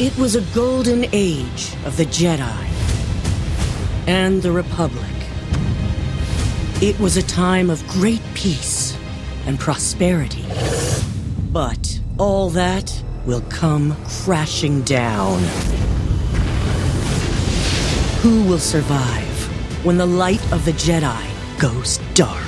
It was a golden age of the Jedi and the Republic. It was a time of great peace and prosperity. But all that will come crashing down. Who will survive when the light of the Jedi goes dark?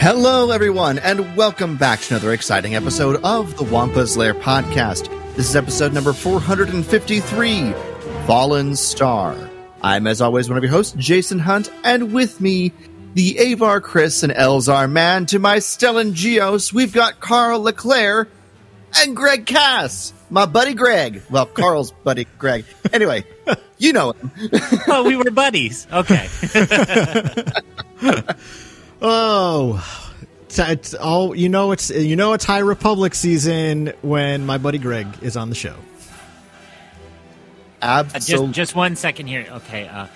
Hello, everyone, and welcome back to another exciting episode of the Wampa's Lair podcast. This is episode number 453 Fallen Star. I'm, as always, one of your hosts, Jason Hunt, and with me, the Avar Kriss and Elzar Mann. To my Stellan Gios, we've got Carl LeClaire and Greg Cass, my buddy Greg. Well, Carl's buddy Greg. Anyway, you know him. oh, we were buddies. Okay. Oh, it's, it's all you know. It's you know it's High Republic season when my buddy Greg is on the show. Uh, just just one second here. Okay. Uh,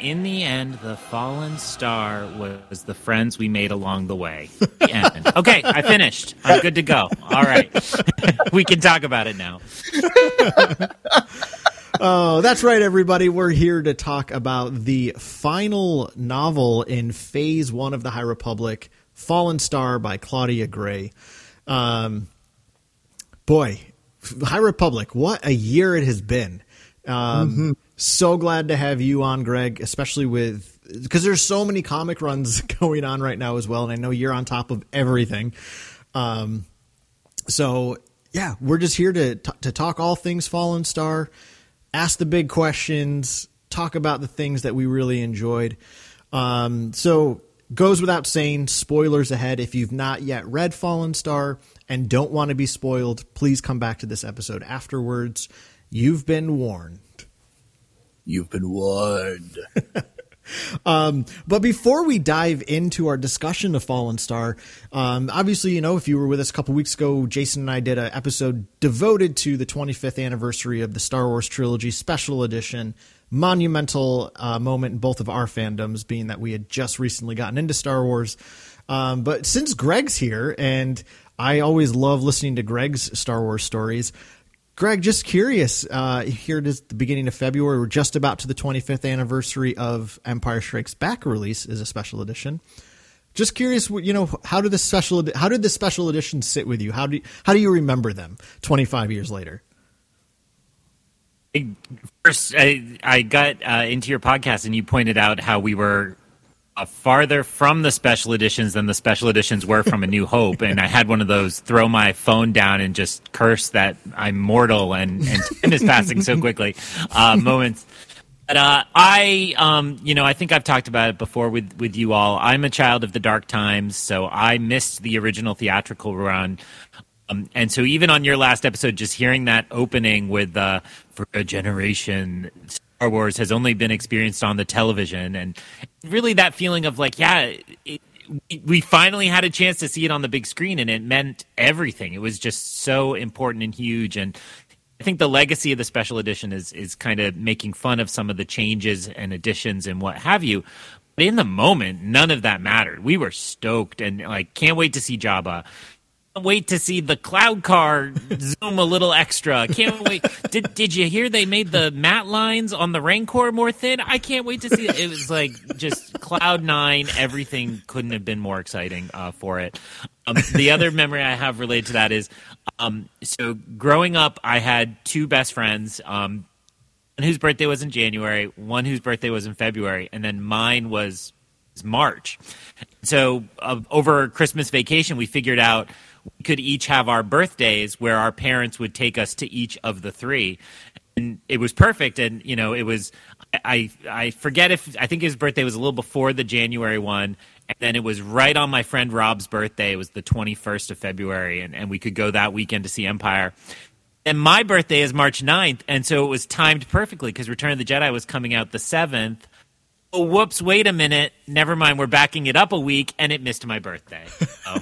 in the end, the fallen star was the friends we made along the way. The end. Okay, I finished. I'm good to go. All right, we can talk about it now. oh, that's right, everybody. We're here to talk about the final novel in Phase One of the High Republic, Fallen Star by Claudia Gray. Um, boy, High Republic, what a year it has been. Um, mm-hmm. So glad to have you on, Greg, especially with because there's so many comic runs going on right now as well, and I know you're on top of everything. Um, so yeah, we're just here to t- to talk all things Fallen Star ask the big questions, talk about the things that we really enjoyed. Um, so, goes without saying, spoilers ahead. If you've not yet read Fallen Star and don't want to be spoiled, please come back to this episode afterwards. You've been warned. You've been warned. Um, but before we dive into our discussion of Fallen Star, um, obviously, you know, if you were with us a couple weeks ago, Jason and I did an episode devoted to the 25th anniversary of the Star Wars trilogy special edition. Monumental uh, moment in both of our fandoms, being that we had just recently gotten into Star Wars. Um, but since Greg's here, and I always love listening to Greg's Star Wars stories, Greg, just curious. Uh, here it is, the beginning of February. We're just about to the 25th anniversary of Empire Strikes Back release as a special edition. Just curious, you know, how did the special how did the special edition sit with you? How do you, how do you remember them 25 years later? First, I, I got uh, into your podcast and you pointed out how we were farther from the special editions than the special editions were from A New Hope, and I had one of those throw my phone down and just curse that I'm mortal and and time is passing so quickly uh, moments. But uh, I, um, you know, I think I've talked about it before with with you all. I'm a child of the dark times, so I missed the original theatrical run. Um, and so, even on your last episode, just hearing that opening with uh, "For a Generation," Wars has only been experienced on the television, and really that feeling of like, yeah, it, we finally had a chance to see it on the big screen, and it meant everything. It was just so important and huge, and I think the legacy of the special edition is is kind of making fun of some of the changes and additions and what have you. But in the moment, none of that mattered. We were stoked and like can't wait to see Jabba wait to see the cloud car zoom a little extra. Can't wait. Did did you hear they made the matte lines on the Rancor more thin? I can't wait to see it. It was like just cloud nine. Everything couldn't have been more exciting uh, for it. Um, the other memory I have related to that is, um, so growing up, I had two best friends. Um, one whose birthday was in January, one whose birthday was in February, and then mine was March. So uh, over Christmas vacation, we figured out could each have our birthdays where our parents would take us to each of the three. And it was perfect. And, you know, it was, I, I forget if, I think his birthday was a little before the January one. And then it was right on my friend Rob's birthday. It was the 21st of February. And, and we could go that weekend to see Empire. And my birthday is March 9th. And so it was timed perfectly because Return of the Jedi was coming out the 7th oh, whoops, wait a minute. Never mind. We're backing it up a week, and it missed my birthday. So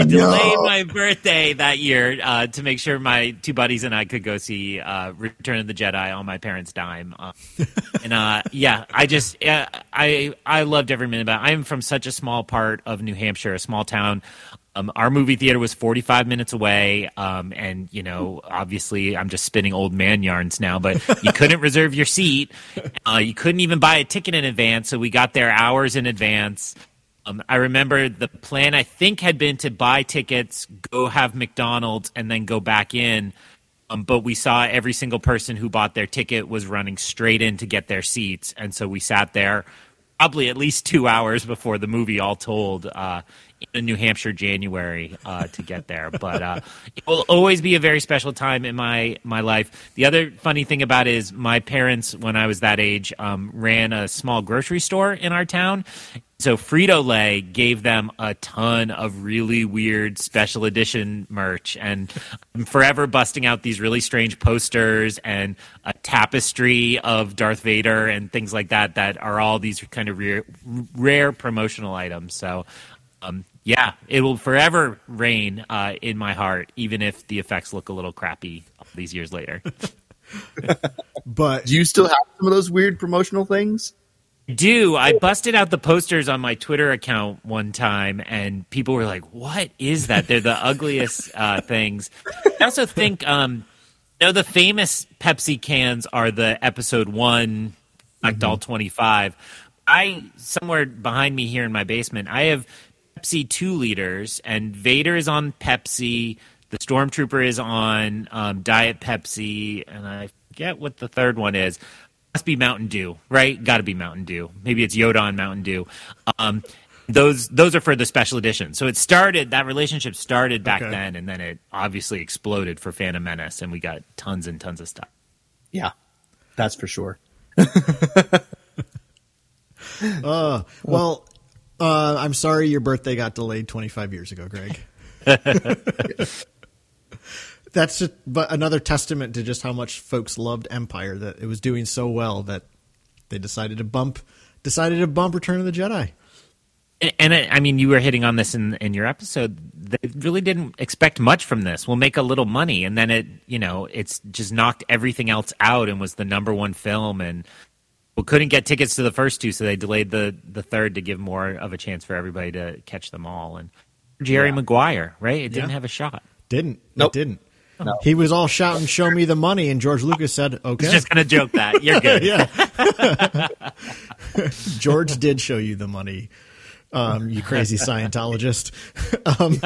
I delayed my birthday that year uh, to make sure my two buddies and I could go see uh, Return of the Jedi on my parents' dime. Uh, and uh, yeah, I just I I loved every minute about. it. I'm from such a small part of New Hampshire, a small town. Um, our movie theater was 45 minutes away, um, and you know, obviously, I'm just spinning old man yarns now. But you couldn't reserve your seat. Uh, you couldn't even buy a ticket in advance, so we got there hours in advance. Um, I remember the plan. I think had been to buy tickets, go have McDonald's, and then go back in. Um, but we saw every single person who bought their ticket was running straight in to get their seats, and so we sat there probably at least two hours before the movie all told uh, in New Hampshire January uh, to get there. But uh, it will always be a very special time in my my life. The other funny thing about it is my parents, when I was that age, um, ran a small grocery store in our town. So Frito Lay gave them a ton of really weird special edition merch, and I'm forever busting out these really strange posters and a tapestry of Darth Vader and things like that that are all these kind of rare, rare promotional items. So um, yeah, it will forever reign uh, in my heart, even if the effects look a little crappy these years later. but do you still have some of those weird promotional things? do I busted out the posters on my Twitter account one time, and people were like, "What is that? They're the ugliest uh, things." I also think, um, you know, the famous Pepsi cans are the episode one, like mm-hmm. twenty five. I somewhere behind me here in my basement, I have Pepsi two liters, and Vader is on Pepsi. The Stormtrooper is on um, Diet Pepsi, and I forget what the third one is. Must be Mountain Dew, right? Got to be Mountain Dew. Maybe it's Yoda on Mountain Dew. Um, those those are for the special edition. So it started that relationship started back okay. then, and then it obviously exploded for Phantom Menace, and we got tons and tons of stuff. Yeah, that's for sure. uh, well, uh, I'm sorry your birthday got delayed 25 years ago, Greg. That's just but another testament to just how much folks loved Empire that it was doing so well that they decided to bump decided to bump Return of the Jedi. And, I mean, you were hitting on this in in your episode. They really didn't expect much from this. We'll make a little money, and then it, you know, it's just knocked everything else out and was the number one film. And well, couldn't get tickets to the first two, so they delayed the the third to give more of a chance for everybody to catch them all. And Jerry yeah. Maguire, right? It didn't yeah. have a shot. Didn't. Nope. It didn't. No. He was all shouting, "Show me the money!" And George Lucas said, "Okay." just gonna joke that you're good. yeah. George did show you the money, um, you crazy Scientologist. Um,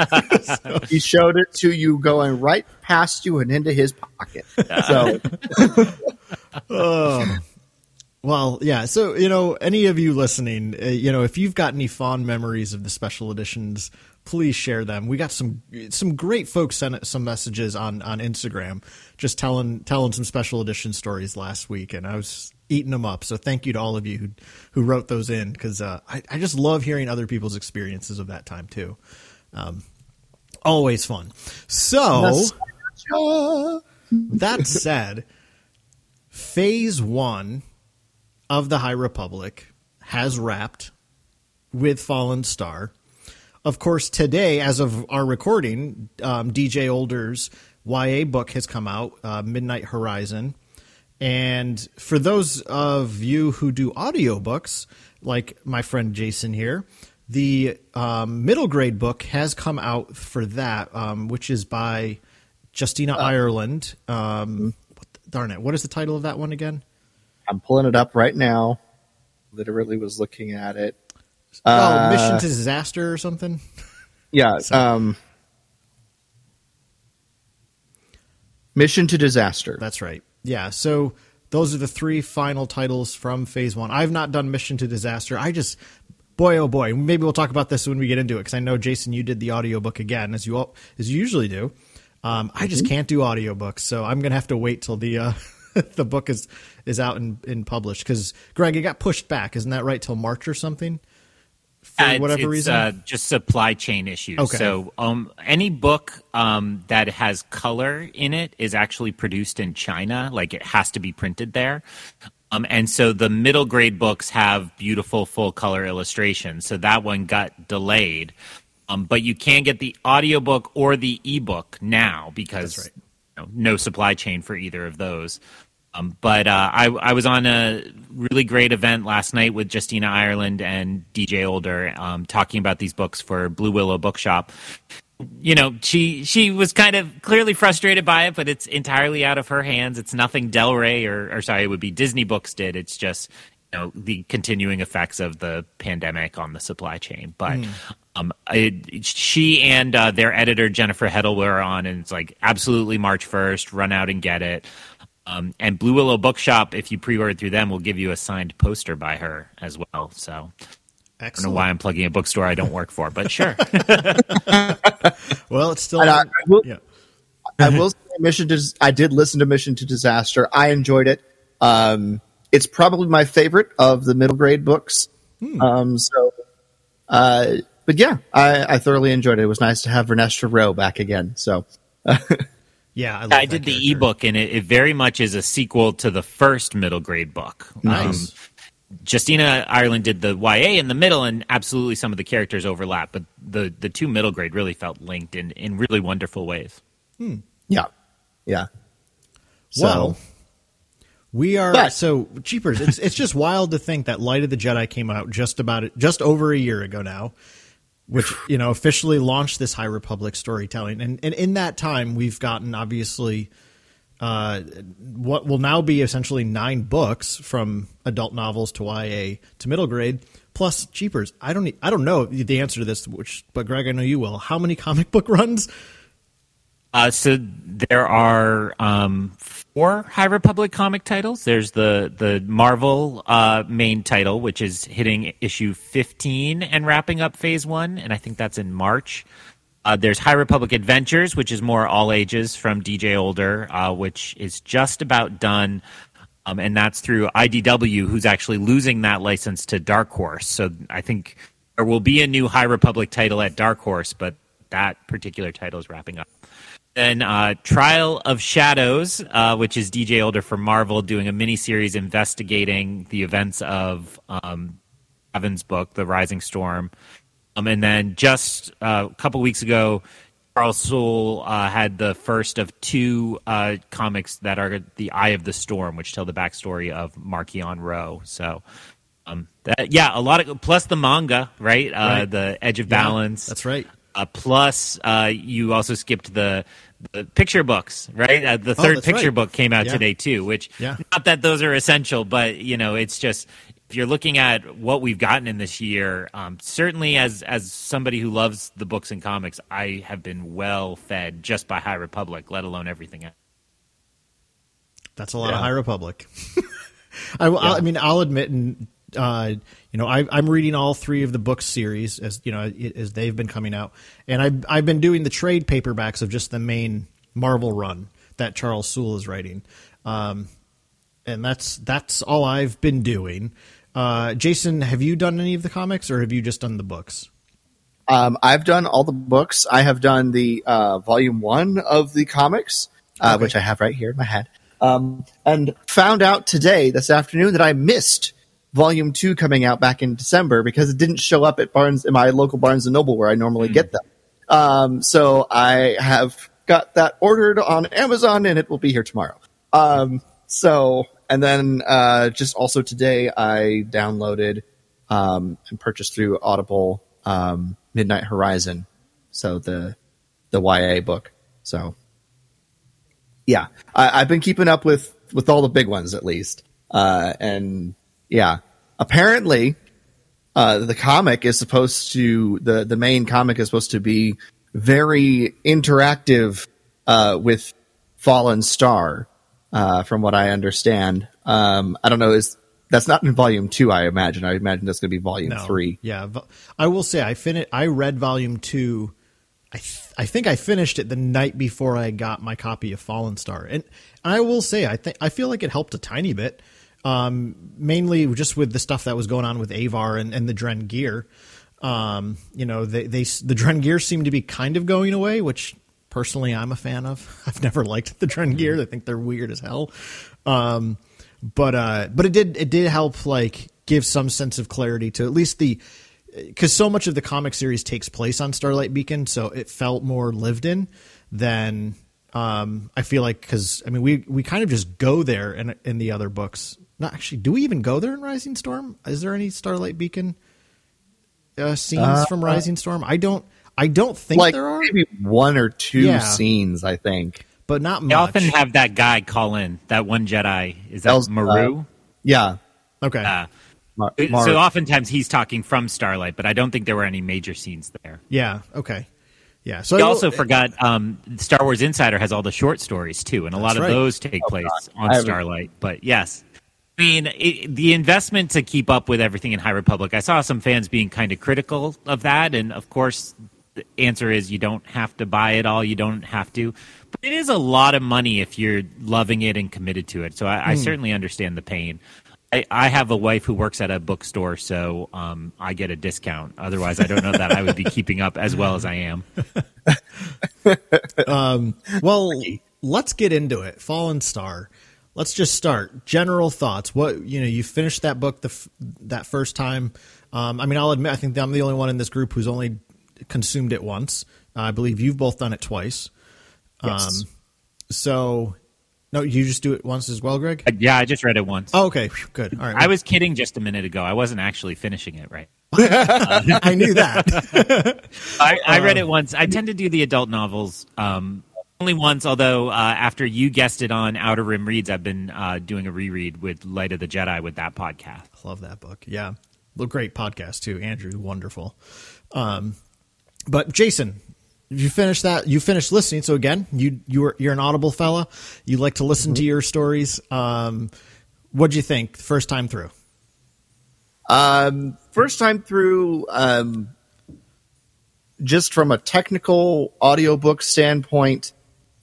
so. He showed it to you going right past you and into his pocket. So. oh. Well, yeah. So, you know, any of you listening, uh, you know, if you've got any fond memories of the special editions, please share them. We got some some great folks sent some messages on on Instagram, just telling telling some special edition stories last week, and I was eating them up. So, thank you to all of you who who wrote those in because uh, I I just love hearing other people's experiences of that time too. Um, always fun. So, that said, phase one of the High Republic has wrapped with Fallen Star. Of course, today, as of our recording, um, DJ Older's YA book has come out, uh, Midnight Horizon. And for those of you who do audiobooks, like my friend Jason here, the um, middle grade book has come out for that, um, which is by Justina uh, Ireland. Um, darn it, what is the title of that one again? I'm pulling it up right now. Literally was looking at it. Oh, uh, Mission to Disaster or something. Yeah. Um, Mission to Disaster. That's right. Yeah. So those are the three final titles from Phase One. I've not done Mission to Disaster. I just boy oh boy maybe we'll talk about this when we get into it because i know jason you did the audiobook again as you all, as you usually do um, i just can't do audiobooks so i'm gonna have to wait till the uh, the book is is out and, and published because greg it got pushed back isn't that right till march or something for Uh, whatever it's, reason uh, just supply chain issues. Okay. So, um, any book um, that has color in it is actually produced in China. Like it has to be printed there. Um, and so the middle grade books have beautiful full color illustrations. So that one got delayed. Um, but you can get the audiobook or the ebook now because right. Know, no supply chain for either of those. Um, but uh, I, I was on a really great event last night with Justina Ireland and DJ Older, um, talking about these books for Blue Willow Bookshop. You know, she she was kind of clearly frustrated by it, but it's entirely out of her hands. It's nothing Del Rey or, or sorry, it would be Disney Books did. It's just know the continuing effects of the pandemic on the supply chain. But um, it, she and uh, their editor Jennifer Heddle were on, and it's like absolutely March first, run out and get it. Um, and Blue Willow Bookshop, if you pre-order through them, will give you a signed poster by her as well. So I don't know why I'm plugging a bookstore I don't work for, but sure. well it's still And I, I will, yeah I will say Mission to I did listen to Mission to Disaster. I enjoyed it. Um, it's probably my favorite of the middle grade books. Um, so, uh, but yeah, I, I thoroughly enjoyed it. It was nice to have Vernestra Rwoh back again. So, yeah I, love I that did the character. ebook, and it, it very much is a sequel to the first middle grade book. Nice. Um, Justina Ireland did the YA in the middle, and absolutely some of the characters overlap, but the the two middle grade really felt linked in in really wonderful ways. yeah, yeah. So, Well, we are But- so cheapers. It's it's just wild to think that Light of the Jedi came out just about just over a year ago now, which you know officially launched this High Republic storytelling, and and in that time we've gotten obviously uh, what will now be essentially nine books from adult novels to YA to middle grade. Plus, cheapers. I don't. I don't know the answer to this, which, but Greg, I know you will. How many comic book runs? Uh, so there are um, four High Republic comic titles. There's the the Marvel uh, main title, which is hitting issue 15 and wrapping up Phase One, and I think that's in March. Uh, there's High Republic Adventures, which is more all ages from DJ Older, uh, which is just about done. Um, and that's through IDW, who's actually losing that license to Dark Horse. So I think there will be a new High Republic title at Dark Horse, but that particular title is wrapping up. Then uh, Trial of Shadows, uh, which is DJ Older for Marvel, doing a miniseries investigating the events of um, Evan's book, The Rising Storm. Um, and then just uh, a couple weeks ago, Charles Soule uh, had the first of two uh, comics that are The Eye of the Storm, which tell the backstory of Marchion Ro. So, um, that, yeah, a lot of plus the manga, right? Uh, Right. The Edge of Yeah, Balance. that's right. Uh, plus, uh, you also skipped the, the picture books, right? Uh, the third that's picture right. book came out Yeah. today too. Which, Yeah. not that those are essential, but you know, it's just if you're looking at what we've gotten in this year, um, certainly as as somebody who loves the books and comics, I have been well fed just by High Republic, let alone everything else. That's a lot Yeah. of High Republic. I, will I mean, I'll admit, and uh, you know, I, I'm reading all three of the book series as you know as they've been coming out, and I've I've been doing the trade paperbacks of just the main Marvel run that Charles Soule is writing, um, and that's that's all I've been doing. Uh, Jason, have you done any of the comics, or have you just done the books? Um, I've done all the books. I have done the uh, volume one of the comics, uh, Okay. which I have right here in my head, um, and found out today, this afternoon, that I missed volume two coming out back in December because it didn't show up at Barnes in my local Barnes and Noble where I normally get them. Um, so I have got that ordered on Amazon, and it will be here tomorrow. Um, so and then uh, just also today, I downloaded um, and purchased through Audible um, Midnight Horizon, so the the YA book. So yeah, I, I've been keeping up with with all the big ones at least, uh, and yeah, apparently uh, the comic is supposed to the the main comic is supposed to be very interactive uh, with Fallen Star, uh, from what I understand. Um, I don't know is that's not in volume two. I imagine. I imagine that's going to be volume No. three. Yeah, I will say I fin- I read volume two. I th- I think I finished it the night before I got my copy of Fallen Star, and I will say I think I feel like it helped a tiny bit, um, mainly just with the stuff that was going on with Avar and, and the Drengir. Um, you know, they they the Drengir seem to be kind of going away, which personally I'm a fan of. I've never liked the Drengir. I think they're weird as hell. Um, but uh, but it did it did help like give some sense of clarity to at least the because so much of the comic series takes place on Starlight Beacon, so it felt more lived in than um, I feel like because I mean we we kind of just go there in in the other books. Not actually, do we even go there in Rising Storm? Is there any Starlight Beacon uh, scenes from Rising Storm? I don't. I don't think Like there are, maybe one or two Yeah. scenes. I think. but not They much. often have that guy call in, that one Jedi. Is that Els- Maru? Yeah. okay. Uh, Mar- so oftentimes he's talking from Starlight, but I don't think there were any major scenes there. yeah. Okay. Yeah. So We I will- also forgot um, Star Wars Insider has all the short stories too, and a lot of right. those take place I on Starlight. But yes, I mean it, the investment to keep up with everything in High Republic. I saw some fans being kind of critical of that, and of course, the answer is you don't have to buy it all. You don't have to, but it is a lot of money if you're loving it and committed to it. So I, I certainly understand the pain. I, I have a wife who works at a bookstore, so um, I get a discount. Otherwise, I don't know that I would be keeping up as well as I am. Well, let's get into it. Fallen Star. Let's just start. General thoughts. What you know? You finished that book the f- that first time. Um, I mean, I'll admit, I think I'm the only one in this group who's only consumed it once. I believe you've both done it twice. Yes. Um, so, no, you just do it once as well, Greg. Yeah, I just read it once. Oh, okay, good. All right, I was kidding just a minute ago. I wasn't actually finishing it right. I knew that. I, I read it once. I tend to do the adult novels um, only once, although uh, after you guessed it on Outer Rim Reads, I've been uh, doing a reread with Light of the Jedi with that podcast. Love that book. Yeah. Well, great podcast too. Andrew, wonderful. Um, but Jason, you finished that. You finished listening. So again, you you were you're an Audible fella. You like to listen to your stories. Um, what'd you think first time through? Um, first time through, um, just from a technical audiobook standpoint,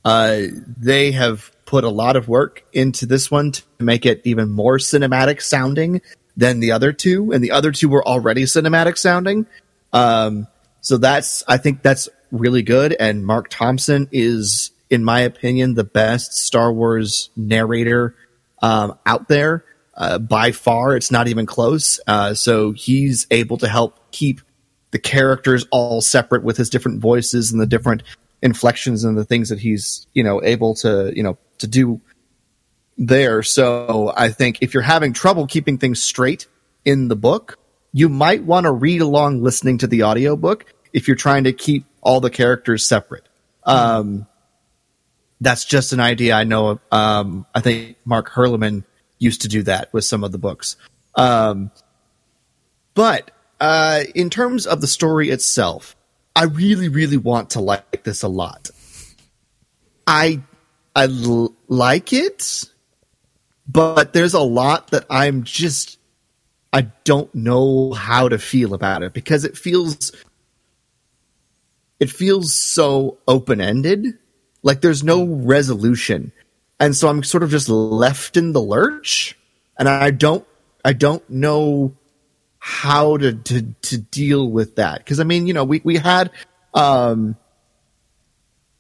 uh, they have put a lot of work into this one to make it even more cinematic sounding than the other two, and the other two were already cinematic sounding. Um, so that's, I think that's really good. And Marc Thompson is, in my opinion, the best Star Wars narrator um, out there uh, by far. It's not even close. Uh, so he's able to help keep the characters all separate with his different voices and the different inflections and the things that he's you know able to you know to do there. So I think if you're having trouble keeping things straight in the book, you might want to read along listening to the audiobook if you're trying to keep all the characters separate. Um, that's just an idea I know of. Um, I think Mark Herleman used to do that with some of the books. Um, but uh, in terms of the story itself, I really, really want to like this a lot. I I l- like it, but there's a lot that I'm just I don't know how to feel about it because it feels it feels so open ended. Like there's no resolution. And so I'm sort of just left in the lurch. And I don't I don't know how to to, to deal with that. Because I mean, you know, we, we had um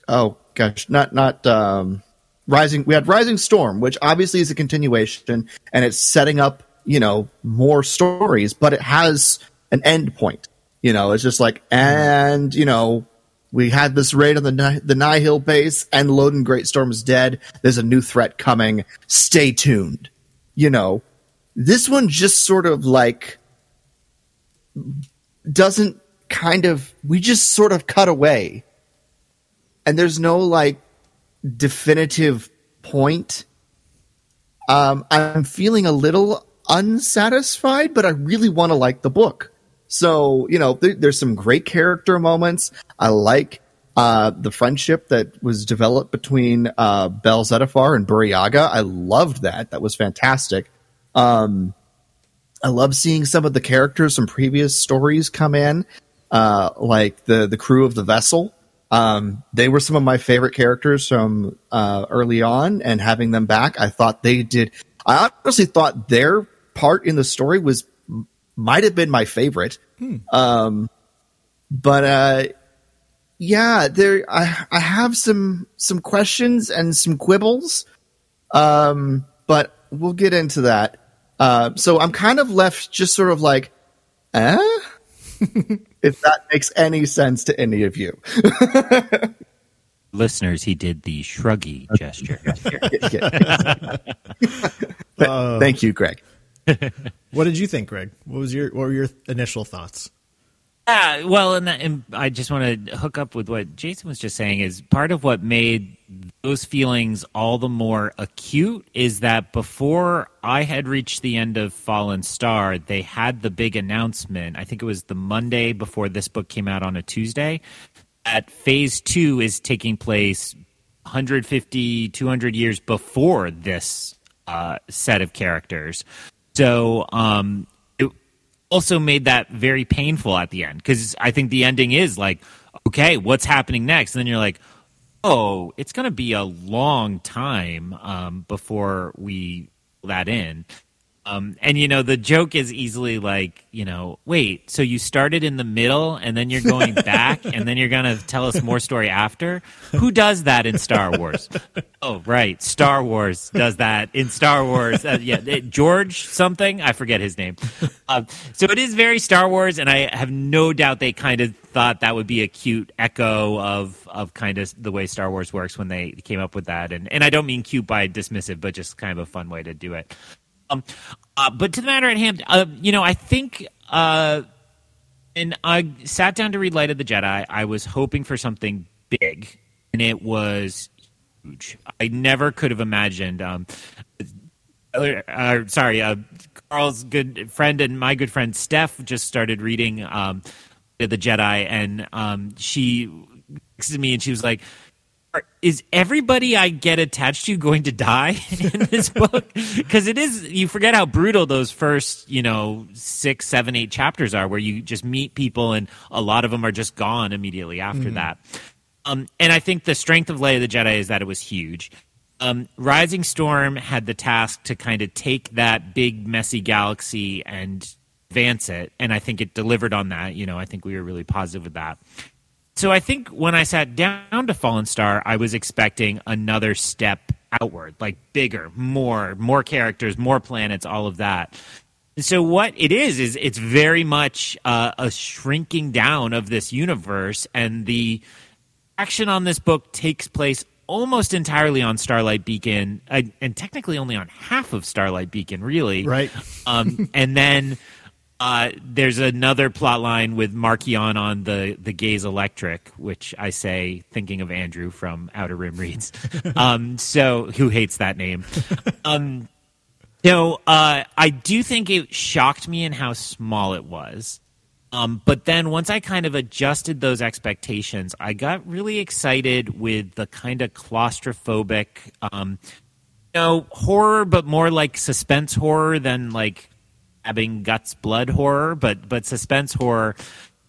oh gosh, not not um Rising we had Rising Storm, which obviously is a continuation and it's setting up, you know, more stories, but it has an end point. You know, it's just like and, you know, we had this raid on the the Nihil base, and Loden Greatstorm is dead. There's a new threat coming. Stay tuned. You know, this one just sort of like doesn't kind of. We just sort of cut away, and there's no like definitive point. Um, I'm feeling a little unsatisfied, but I really want to like the book. So, you know, there, there's some great character moments. I like uh, the friendship that was developed between uh, Bell Zettifar and Burryaga. I loved that. That was fantastic. Um, I love seeing some of the characters from previous stories come in, uh, like the the crew of the vessel. Um, they were some of my favorite characters from uh, early on, and having them back, I thought they did. I honestly thought their part in the story was might have been my favorite. Hmm. Um, but uh, yeah, there I I have some some questions and some quibbles. Um, but we'll get into that. Uh, so I'm kind of left just sort of like, eh? if that makes any sense to any of you. Listeners, he did the shruggy gesture. uh, Thank you, Greg. what did you think, Greg? What was your what were your initial thoughts? Yeah, well, and, that, and I just want to hook up with what Jason was just saying. Is part of what made those feelings all the more acute is that before I had reached the end of Fallen Star, they had the big announcement. I think it was the Monday before this book came out on a Tuesday. That Phase Two is taking place 150, 200 years before this uh, set of characters. So um, also made that very painful at the end because I think the ending is like, okay, what's happening next? And then you're like, oh, it's going to be a long time um, before we that in. Um, and you know, the joke is easily like, you know, wait, so you started in the middle and then you're going back and then you're going to tell us more story after? Who does that in Star Wars? oh, right. Star Wars does that in Star Wars. Uh, yeah, George something. I forget his name. Uh, so it is very Star Wars. And I have no doubt they kind of thought that would be a cute echo of, of kind of the way Star Wars works when they came up with that. And, and I don't mean cute by dismissive, but just kind of a fun way to do it. Um, uh, but to the matter at hand, uh, you know, I think, uh, and I sat down to read Light of the Jedi. I was hoping for something big, and it was huge. I never could have imagined. Um, uh, sorry, uh, Carl's good friend and my good friend Steph just started reading um, the Jedi, and um, she texted me and she was like, is everybody I get attached to going to die in this book? Because it is, you forget how brutal those first, you know, six, seven, eight chapters are, where you just meet people and a lot of them are just gone immediately after mm-hmm. that. Um, and I think the strength of of the Jedi is that it was huge. Um, Rising Storm had the task to kind of take that big, messy galaxy and advance it. And I think it delivered on that. You know, I think we were really positive with that. So I think when I sat down to Fallen Star, I was expecting another step outward, like bigger, more, more characters, more planets, all of that. So what it is is it's very much uh, a shrinking down of this universe, and the action on this book takes place almost entirely on Starlight Beacon, uh, and technically only on half of Starlight Beacon, really. Right. Um, and then uh, there's another plot line with Marchion on the the Gaze Electric, which I say thinking of Andrew from Outer Rim reads. um, so who hates that name? Um, so uh, I do think it shocked me in how small it was. Um, but then once I kind of adjusted those expectations, I got really excited with the kind of claustrophobic, um, you know, horror, but more like suspense horror than like stabbing guts blood horror, but but suspense horror.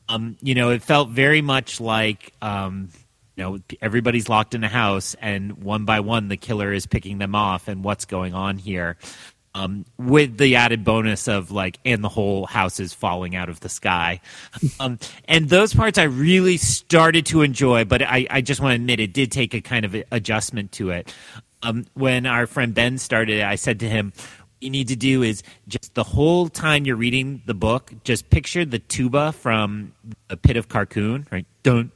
Um, you know, it felt very much like um, you know everybody's locked in a house, and one by one the killer is picking them off, and what's going on here. Um, with the added bonus of like, and the whole house is falling out of the sky. Um, and those parts I really started to enjoy, but I, I just want to admit it did take a kind of adjustment to it. Um, when our friend Ben started, I said to him, you need to do is just the whole time you're reading the book, just picture the tuba from a Pit of Carkoon, right? Don't.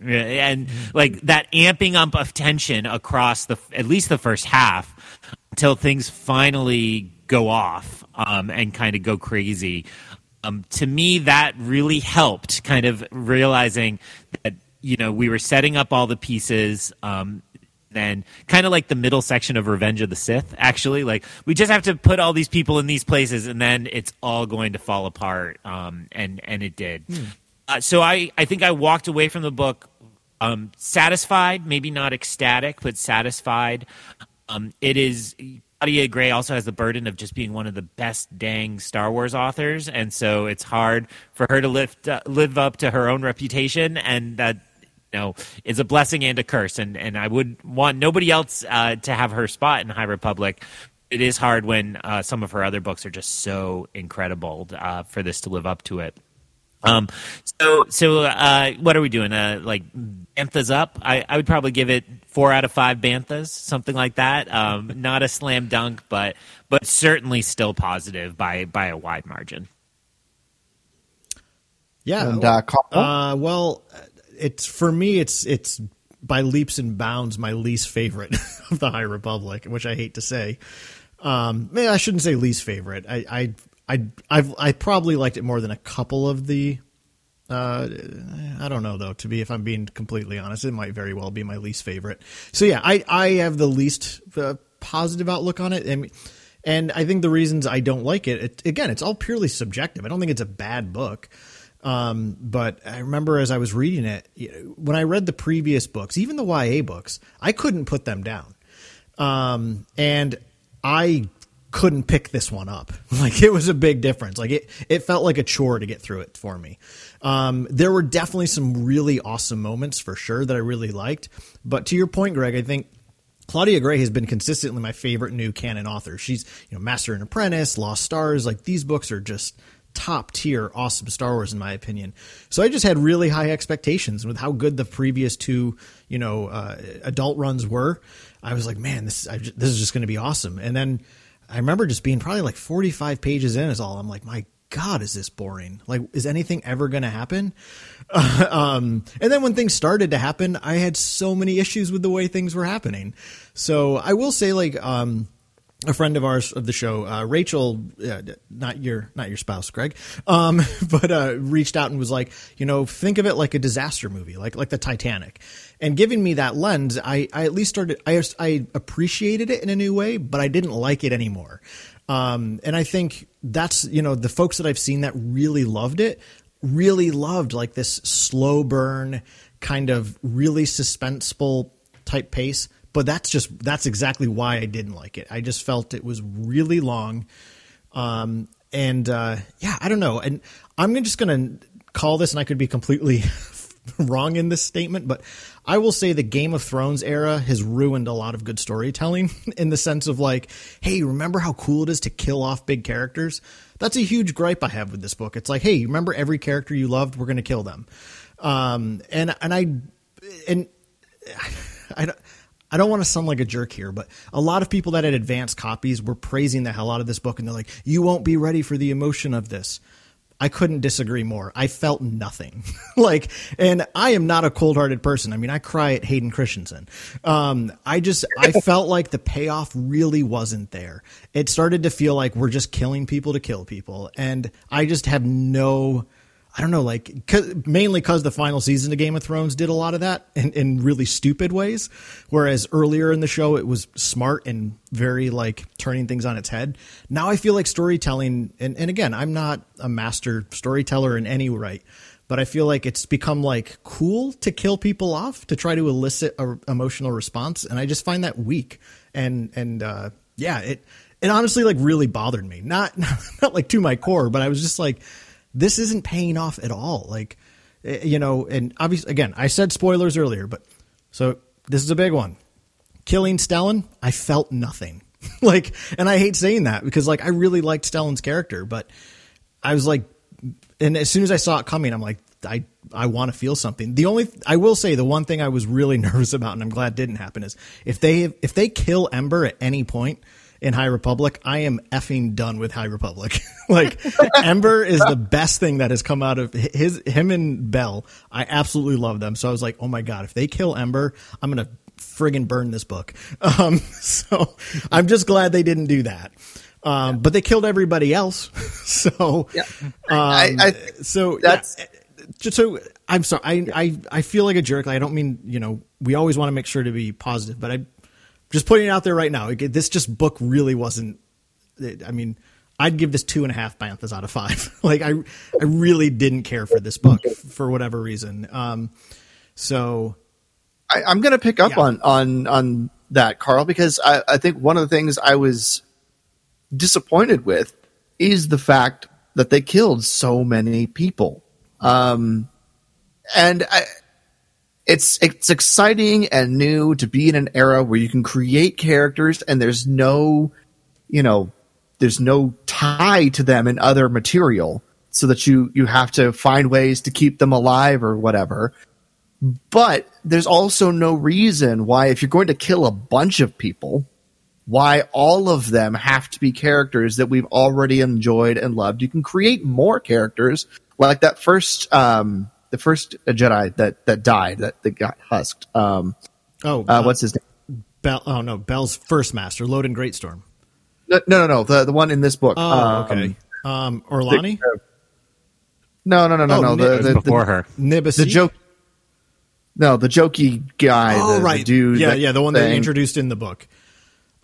And like that amping up of tension across the at least the first half until things finally go off um, and kind of go crazy. Um, to me, that really helped, kind of realizing that you know we were setting up all the pieces. Um, then kind of like the middle section of Revenge of the Sith, actually. Like, we just have to put all these people in these places, and then it's all going to fall apart. Um, and, and it did. Hmm. Uh, so I, I think I walked away from the book um, satisfied, maybe not ecstatic, but satisfied. Um, it is Claudia Gray also has the burden of just being one of the best dang Star Wars authors, and so it's hard for her to lift uh, live up to her own reputation, and that know is a blessing and a curse. And and I would want nobody else uh, to have her spot in High Republic. It is hard when uh, some of her other books are just so incredible uh, for this to live up to it. Um, so, so, uh, what are we doing? Uh, like Banthas up? I, I would probably give it four out of five Banthas, something like that. Um, not a slam dunk, but, but certainly still positive by, by a wide margin. Yeah. And, uh, uh, well, it's for me, it's, it's by leaps and bounds my least favorite of the High Republic, which I hate to say. Um, I shouldn't say least favorite. I, I I I've I probably liked it more than a couple of the. Uh, I don't know though. To be, if I'm being completely honest, it might very well be my least favorite. So yeah, I I have the least uh, positive outlook on it, and and I think the reasons I don't like it, it, again, it's all purely subjective. I don't think it's a bad book. Um, but I remember as I was reading it, when I read the previous books, even the YA books, I couldn't put them down. Um, and I couldn't pick this one up. Like it was a big difference. Like it, it felt like a chore to get through it for me. Um, there were definitely some really awesome moments for sure that I really liked. But to your point, Greg, I think Claudia Gray has been consistently my favorite new canon author. She's, you know, Master and Apprentice, Lost Stars. Like these books are just top tier, awesome Star Wars in my opinion. So I just had really high expectations with how good the previous two, you know, uh, adult runs were. I was like, man, this this is just going to be awesome. And then I remember just being probably like 45 pages in is all. I'm like, my God, is this boring? Like, is anything ever going to happen? um, and then when things started to happen, I had so many issues with the way things were happening. So I will say, like, um, a friend of ours of the show, uh, Rachel, uh, not your not your spouse, Greg, um, but uh, reached out and was like, you know, think of it like a disaster movie, like like the Titanic, and giving me that lens, I, I at least started I I appreciated it in a new way, but I didn't like it anymore. Um, and I think that's you know the folks that I've seen that really loved it, really loved like this slow burn kind of really suspenseful type pace but that's just that's exactly why I didn't like it. I just felt it was really long, um, and uh, yeah, I don't know. And I'm just going to call this, and I could be completely wrong in this statement, but I will say the Game of Thrones era has ruined a lot of good storytelling in the sense of like, hey, remember how cool it is to kill off big characters? That's a huge gripe I have with this book. It's like, hey, remember every character you loved? We're going to kill them. Um, and and I and I don't I don't want to sound like a jerk here, but a lot of people that had advanced copies were praising the hell out of this book, and they're like, "You won't be ready for the emotion of this." I couldn't disagree more. I felt nothing. like, and I am not a cold hearted person. I mean, I cry at Hayden Christensen. Um, I just, I felt like the payoff really wasn't there. It started to feel like we're just killing people to kill people. And I just have no, I don't know, like cause, mainly because the final season of Game of Thrones did a lot of that in, in really stupid ways, whereas earlier in the show it was smart and very like turning things on its head. Now I feel like storytelling, and, and again, I'm not a master storyteller in any right, but I feel like it's become like cool to kill people off to try to elicit a emotional response, and I just find that weak. And and uh, yeah, it it honestly like really bothered me. Not not like to my core, but I was just like this isn't paying off at all. Like, eh, you know, and obviously, again, I said spoilers earlier, but so this is a big one. Killing Stellan, I felt nothing. like, and I hate saying that because like I really liked Stellan's character, but I was like, and as soon as I saw it coming, I'm like, I I want to feel something. The only I will say the one thing I was really nervous about, and I'm glad didn't happen, is if they if they kill Ember at any point, in High Republic, I am effing done with High Republic. like Ember is the best thing that has come out of his him and Bell. I absolutely love them. So I was like, oh my god, if they kill Ember, I'm gonna friggin' burn this book. Um, so I'm just glad they didn't do that. Um, yeah. but they killed everybody else. so, yeah. Um, I, I, so that's yeah, just so I'm sorry. I, I, I feel like a jerk. I don't mean, you know, we always want to make sure to be positive, but I, just putting it out there right now. This just book really wasn't. I mean, I'd give this two and a half banthas out of five. like I, I really didn't care for this book for whatever reason. Um, so I, am going to pick up yeah. on on on that, Carl, because I, I think one of the things I was disappointed with is the fact that they killed so many people. Um, and I, it's it's exciting and new to be in an era where you can create characters and there's no, you know, there's no tie to them in other material, so that you you have to find ways to keep them alive or whatever. But there's also no reason why, if you're going to kill a bunch of people, why all of them have to be characters that we've already enjoyed and loved. You can create more characters, like that first, um, the first Jedi that that died, that, that got husked. Um, Oh, uh, what's his name? Bell? Oh no, Bell's first master, Loden Greatstorm. No, no, no, no, the the one in this book. Oh, Um, okay. Um, Orlani, no, no, no, no, Oh, no. The, It the, before the, her. Nib Assek. the joke. No, the jokey guy. Oh, the, the right, dude. Yeah, yeah, the one that introduced in the book.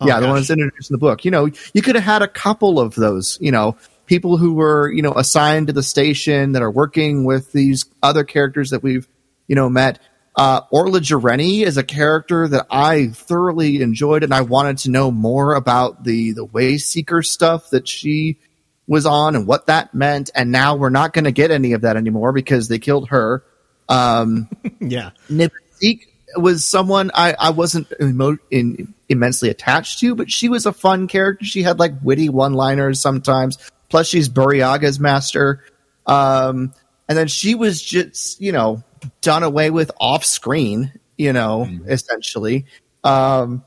Oh, yeah, the one that's introduced in the book. You know, you could have had a couple of those, you know, people who were, you know, assigned to the station that are working with these other characters that we've, you know, met. Uh, Orla Jareni is a character that I thoroughly enjoyed and I wanted to know more about the, the Wayseeker stuff that she was on and what that meant. And now we're not going to get any of that anymore because they killed her. Um, Yeah, Nipsey was someone I, I wasn't emo- in, immensely attached to, but she was a fun character. She had like witty one liners sometimes. Plus, she's Burryaga's master. Um, and then she was just, you know, done away with off screen, you know, essentially. Um,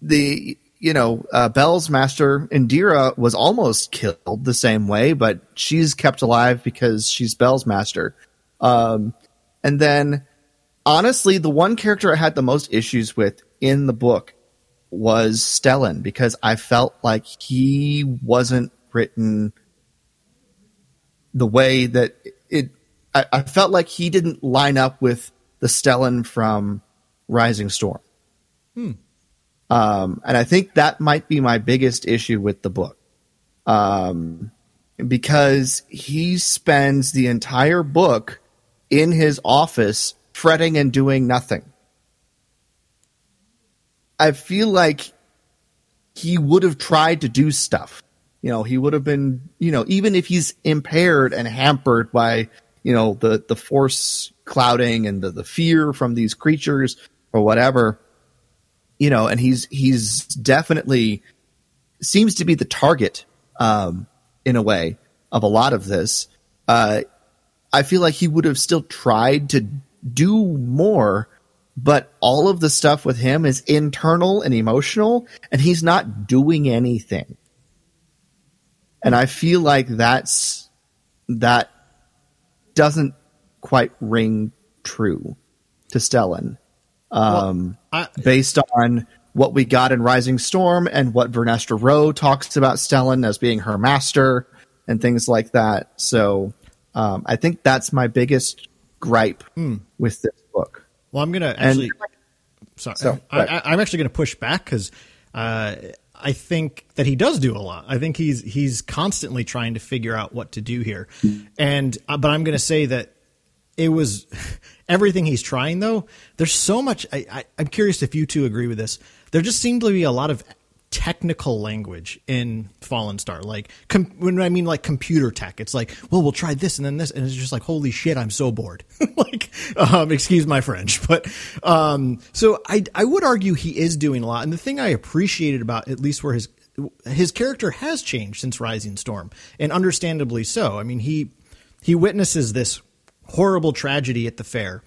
the, you know, uh, Bell's master, Indeera, was almost killed the same way, but she's kept alive because she's Bell's master. Um, and then, honestly, the one character I had the most issues with in the book was Stellan because I felt like he wasn't written the way that it. I, I felt like he didn't line up with the Stellan from Rising Storm. Um, and I think that might be my biggest issue with the book. Um, because he spends the entire book in his office fretting and doing nothing. I feel like he would have tried to do stuff. You know, he would have been, you know, even if he's impaired and hampered by, you know, the, the force clouding and the, the fear from these creatures or whatever, you know, and he's, he's definitely seems to be the target, um, in a way of a lot of this. Uh, I feel like he would have still tried to do more, but all of the stuff with him is internal and emotional, and he's not doing anything. And I feel like that's that doesn't quite ring true to Stellan. Um, I, based on what we got in Rising Storm and what Vernestra Rwoh talks about Stellan as being her master and things like that. So um, I think that's my biggest gripe with this book. well, I'm gonna And actually. Sorry, So, I, I, I'm actually going to push back because uh, I think that he does do a lot. I think he's he's constantly trying to figure out what to do here, and uh, but I'm going to say that it was everything he's trying though. There's so much. I, I, I'm curious if you two agree with this. There just seemed to be a lot of technical language in Fallen Star. Like com- when I mean like computer tech, it's like, well, we'll try this and then this, and it's just like, holy shit, I'm so bored. like, um, excuse my French, but um, so I I would argue he is doing a lot. And the thing I appreciated about at least where his his character has changed since Rising Storm, and understandably so. I mean he he witnesses this horrible tragedy at the fair,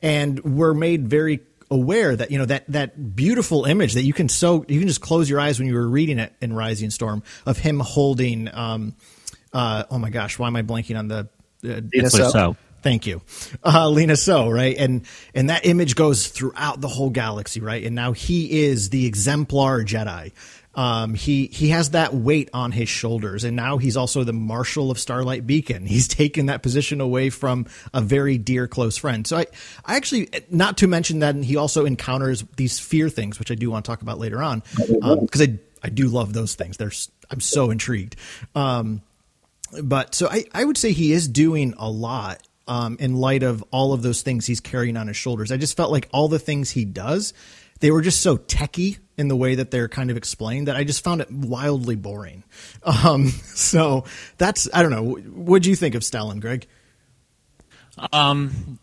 and we're made very aware that you know that that beautiful image that you can so you can just close your eyes when you were reading it in Rising Storm of him holding um uh oh my gosh why am I blanking on the uh, Lina Soh, So? so. Thank you, uh, Lina Soh, right? And and that image goes throughout the whole galaxy, right? And now he is the exemplar Jedi. Um, he he has that weight on his shoulders, and now he's also the marshal of Starlight Beacon. He's taken that position away from a very dear close friend. So I I actually not to mention that he also encounters these fear things, which I do want to talk about later on, because I I do love those things. There's I'm so intrigued. Um, but so I, I would say he is doing a lot um, in light of all of those things he's carrying on his shoulders. I just felt like all the things he does, they were just so techy in the way that they're kind of explained that I just found it wildly boring. Um, so that's I don't know. What do you think of Stellan, Greg? Um,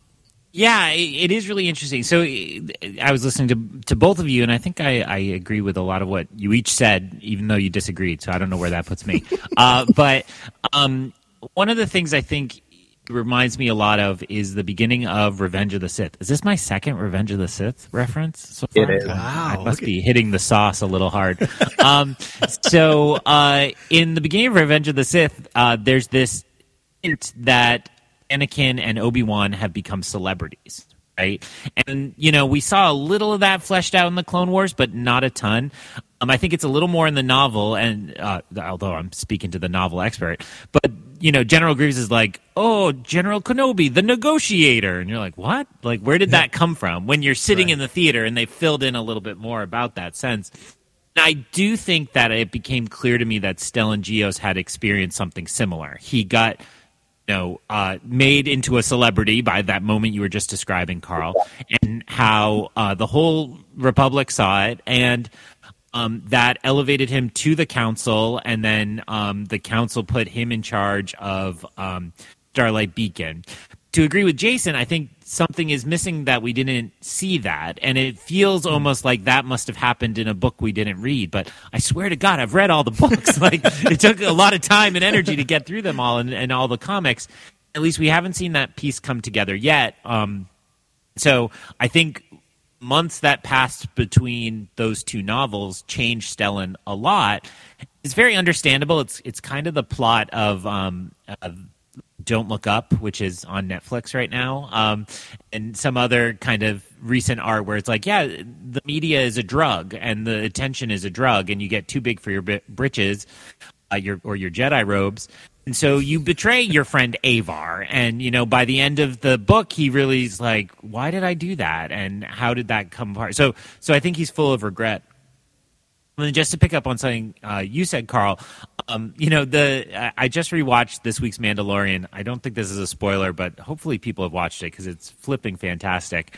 yeah, it, it is really interesting. So I was listening to to both of you, and I think I, I, agree with a lot of what you each said, even though you disagreed. So I don't know where that puts me. uh, but um, one of the things I think reminds me a lot of is the beginning of Revenge of the Sith. Is this my second Revenge of the Sith reference so far? It is. Wow, I must be hitting the sauce a little hard. um, so uh, in the beginning of Revenge of the Sith, uh, there's this hint that Anakin and Obi Wan have become celebrities. Right. And, you know, we saw a little of that fleshed out in the Clone Wars, but not a ton. Um, I think it's a little more in the novel, and uh, although I'm speaking to the novel expert, but you know, General Grievous is like, "Oh, General Kenobi, the negotiator," and you're like, "What? Like, where did that come from?" When you're sitting right. in the theater and they filled in a little bit more about that sense. And I do think that it became clear to me that Stellan Gios had experienced something similar. He got you know, uh, made into a celebrity by that moment you were just describing, Carl, and how uh, the whole Republic saw it, and um, that elevated him to the council, and then um, the council put him in charge of um, Starlight Beacon. To agree with Jason, I think something is missing that we didn't see that, and it feels hmm. almost like that must have happened in a book we didn't read. But I swear to God, I've read all the books. like it took a lot of time and energy to get through them all, and, and all the comics. At least we haven't seen that piece come together yet. Um, so I think months that passed between those two novels changed Stellan a lot. It's very understandable. It's it's kind of the plot of um, uh, Don't Look Up, which is on Netflix right now, um, and some other kind of recent art where it's like, yeah, the media is a drug and the attention is a drug, and you get too big for your britches, uh, your or your Jedi robes, and so you betray your friend Avar. And, you know, by the end of the book, he really is like, why did I do that? And how did that come apart? So, so I think he's full of regret. And just to pick up on something uh, you said, Carl, um, you know, the I just rewatched this week's Mandalorian. I don't think this is a spoiler, but hopefully people have watched it because it's flipping fantastic.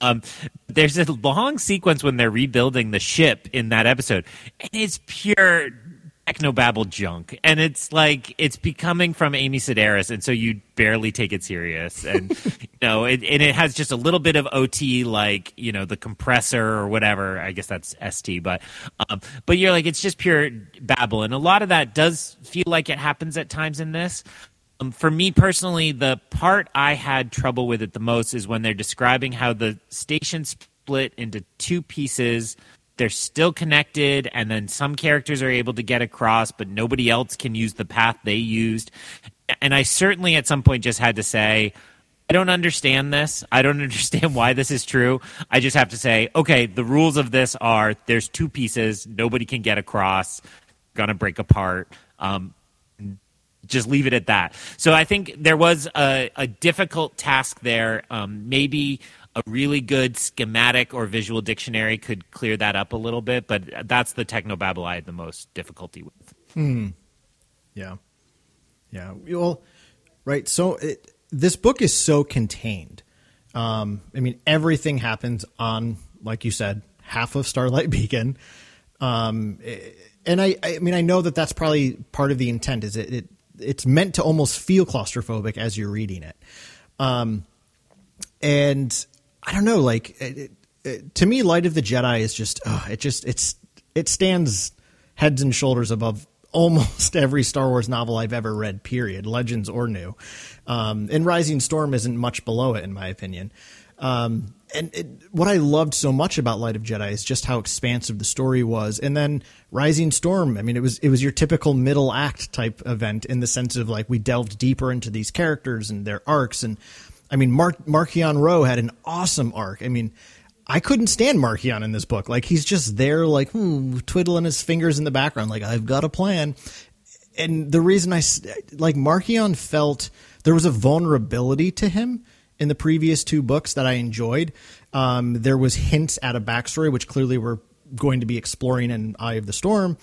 Um, there's a long sequence when they're rebuilding the ship in that episode, and it's pure technobabble junk, and it's like it's becoming from Amy Sedaris, and so you barely take it serious, and you know, it, and it has just a little bit of OT, like you know, the compressor or whatever. I guess that's ST, but um, but you're like it's just pure babble, and a lot of that does feel like it happens at times in this. Um, for me personally, the part I had trouble with it the most is when they're describing how the station split into two pieces they're still connected and then some characters are able to get across but nobody else can use the path they used. And i certainly at some point just had to say i don't understand this. I don't understand why this is true. I just have to say okay the rules of this are there's two pieces. Nobody can get across. Gonna break apart. Um, just leave it at that. So I think there was a, a difficult task there. Um, maybe a really good schematic or visual dictionary could clear that up a little bit, but that's the technobabble I had the most difficulty with. Hmm. Yeah. Yeah. Well, right. So it, this book is so contained. Um, I mean, everything happens on, like you said, half of Starlight Beacon. Um, and I, I mean, I know that that's probably part of the intent. Is it, it it's meant to almost feel claustrophobic as you're reading it. Um, and I don't know, like it, it, to me, Light of the Jedi is just it just it's it stands heads and shoulders above almost every Star Wars novel I've ever read. Period, Legends or new. Um, and Rising Storm isn't much below it, in my opinion. Um, and it, what I loved so much about Light of Jedi is just how expansive the story was. And then Rising Storm, I mean, it was it was your typical middle act type event in the sense of like we delved deeper into these characters and their arcs and I mean, Mark Marchion Ro had an awesome arc. I mean, I couldn't stand Marchion in this book. Like he's just there, like hmm, twiddling his fingers in the background, like I've got a plan. And the reason I like Marchion felt there was a vulnerability to him in the previous two books that I enjoyed. Um, there was hints at a backstory, which clearly we're going to be exploring in Eye of the Storm.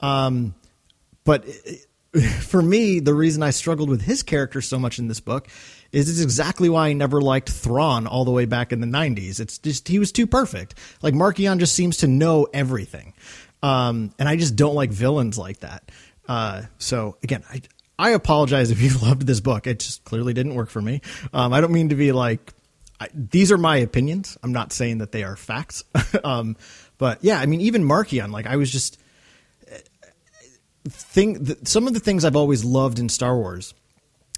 Um, but for me, the reason I struggled with his character so much in this book is exactly why I never liked Thrawn all the way back in the 90s. It's just, he was too perfect. Like, Marchion just seems to know everything. Um, and I just don't like villains like that. Uh, so again, I, I apologize if you loved this book. It just clearly didn't work for me. Um, I don't mean to be like, I, these are my opinions. I'm not saying that they are facts. um, but yeah, I mean, even Marchion, like I was just, thing, some of the things I've always loved in Star Wars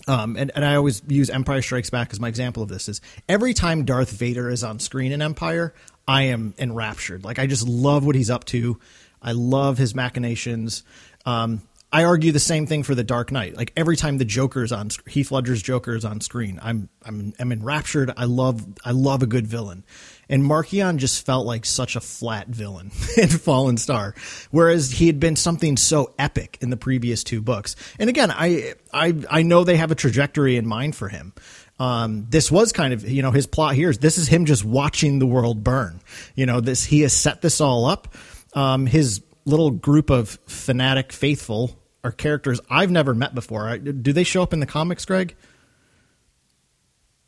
um, and, and I always use Empire Strikes Back as my example of this is every time Darth Vader is on screen in Empire, I am enraptured. Like I just love what he's up to. I love his machinations. Um, I argue the same thing for the Dark Knight. Like every time the Joker is on Heath Ledger's Joker is on screen, I'm I'm I'm enraptured. I love I love a good villain. And Marchion just felt like such a flat villain in Fallen Star, whereas he had been something so epic in the previous two books. And again, I I I know they have a trajectory in mind for him. Um, this was kind of you know his plot here is this is him just watching the world burn. You know this he has set this all up. Um, his little group of fanatic faithful are characters I've never met before. Do they show up in the comics, Greg?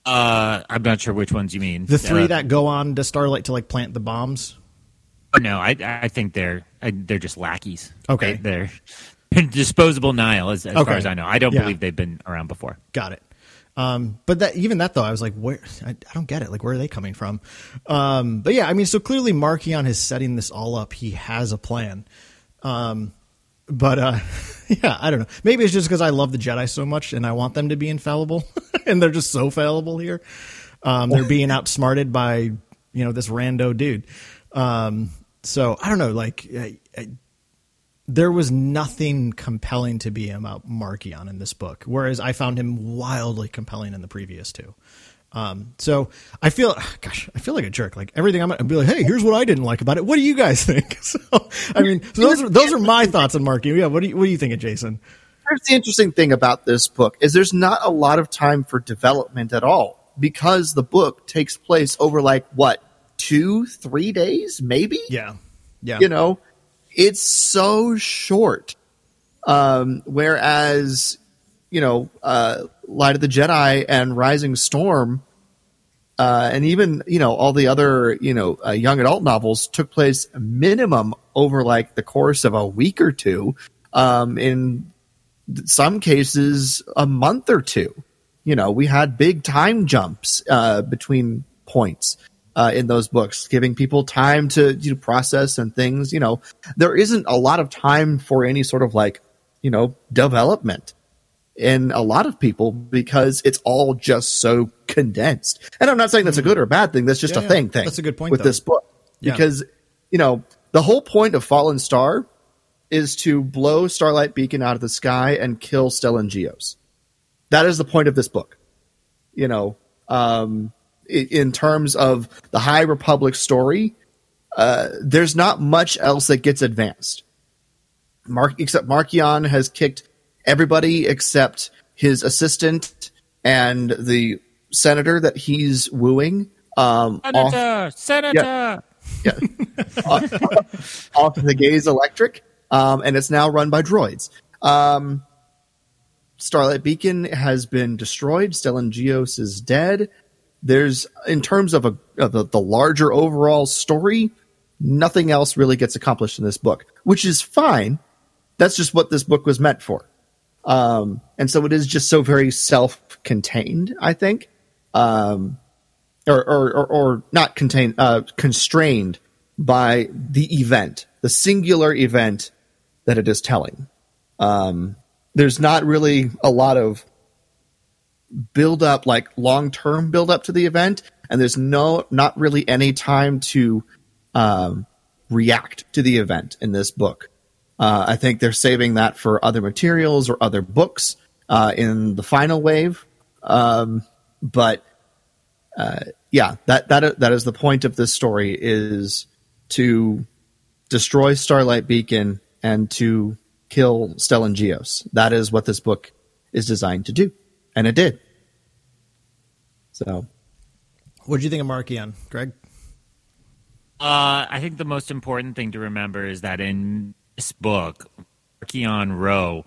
Uh, I'm not sure which ones you mean. The three uh, that go on to Starlight to like plant the bombs. No, I I think they're I, they're just lackeys. Okay, they, are disposable Nihil as, as okay. far as I know. I don't yeah. believe they've been around before. Got it. Um, but that even that though, I was like, where? I, I, don't get it. Like, where are they coming from? Um, but yeah, I mean, so clearly Marchion is setting this all up. He has a plan. Um, but uh, yeah, I don't know. Maybe it's just because I love the Jedi so much and I want them to be infallible, and they're just so fallible here. Um, they're being outsmarted by you know this rando dude. Um, so I don't know. Like, I, I, there was nothing compelling to be about Marchion in this book, whereas I found him wildly compelling in the previous two. Um, so I feel, gosh, I feel like a jerk. Like everything I'm gonna be like, hey, here's what I didn't like about it. What do you guys think? So, I mean, so those are those are my thoughts on Marky. Yeah, what do you what do you think of Jason? Here's the interesting thing about this book is there's not a lot of time for development at all because the book takes place over like what two, three days, maybe. Yeah, yeah. You know, it's so short. Um, whereas you know, uh, Light of the Jedi and Rising Storm, uh, and even you know all the other you know uh, young adult novels took place minimum over like the course of a week or two. Um, in some cases, a month or two. You know, we had big time jumps uh, between points. Uh, in those books, giving people time to you know, process and things. You know, there isn't a lot of time for any sort of like, you know, development in a lot of people because it's all just so condensed. And I'm not saying that's a good or a bad thing. That's just yeah, a thing thing. That's a good point with though. this book yeah. because you know the whole point of Fallen Star is to blow Starlight Beacon out of the sky and kill Stellan Gios. That is the point of this book. You know, um, in terms of the High Republic story, uh, there's not much else that gets advanced. Mark, except Marchion has kicked everybody except his assistant and the senator that he's wooing. Um, senator, off, senator. Yeah, yeah off, off the Gaze Electric, um, and it's now run by droids. Um, Starlight Beacon has been destroyed. Stellan Gios is dead. There's, in terms of, a, of the, the larger overall story, nothing else really gets accomplished in this book, which is fine. That's just what this book was meant for. Um, and so it is just so very self-contained, I think. Um, or, or, or, or not contained, uh, constrained by the event, the singular event that it is telling. Um, there's not really a lot of build up, like long term build up to the event, and there's no, not really any time to um, react to the event in this book. Uh, I think they're saving that for other materials or other books uh, in the final wave. Um, but uh, yeah, that that that is the point of this story is to destroy Starlight Beacon and to kill Stellan Gios. That is what this book is designed to do, and it did. So, what did you think of Marchion, Greg? Uh, I think the most important thing to remember is that in this book, Marchion Ro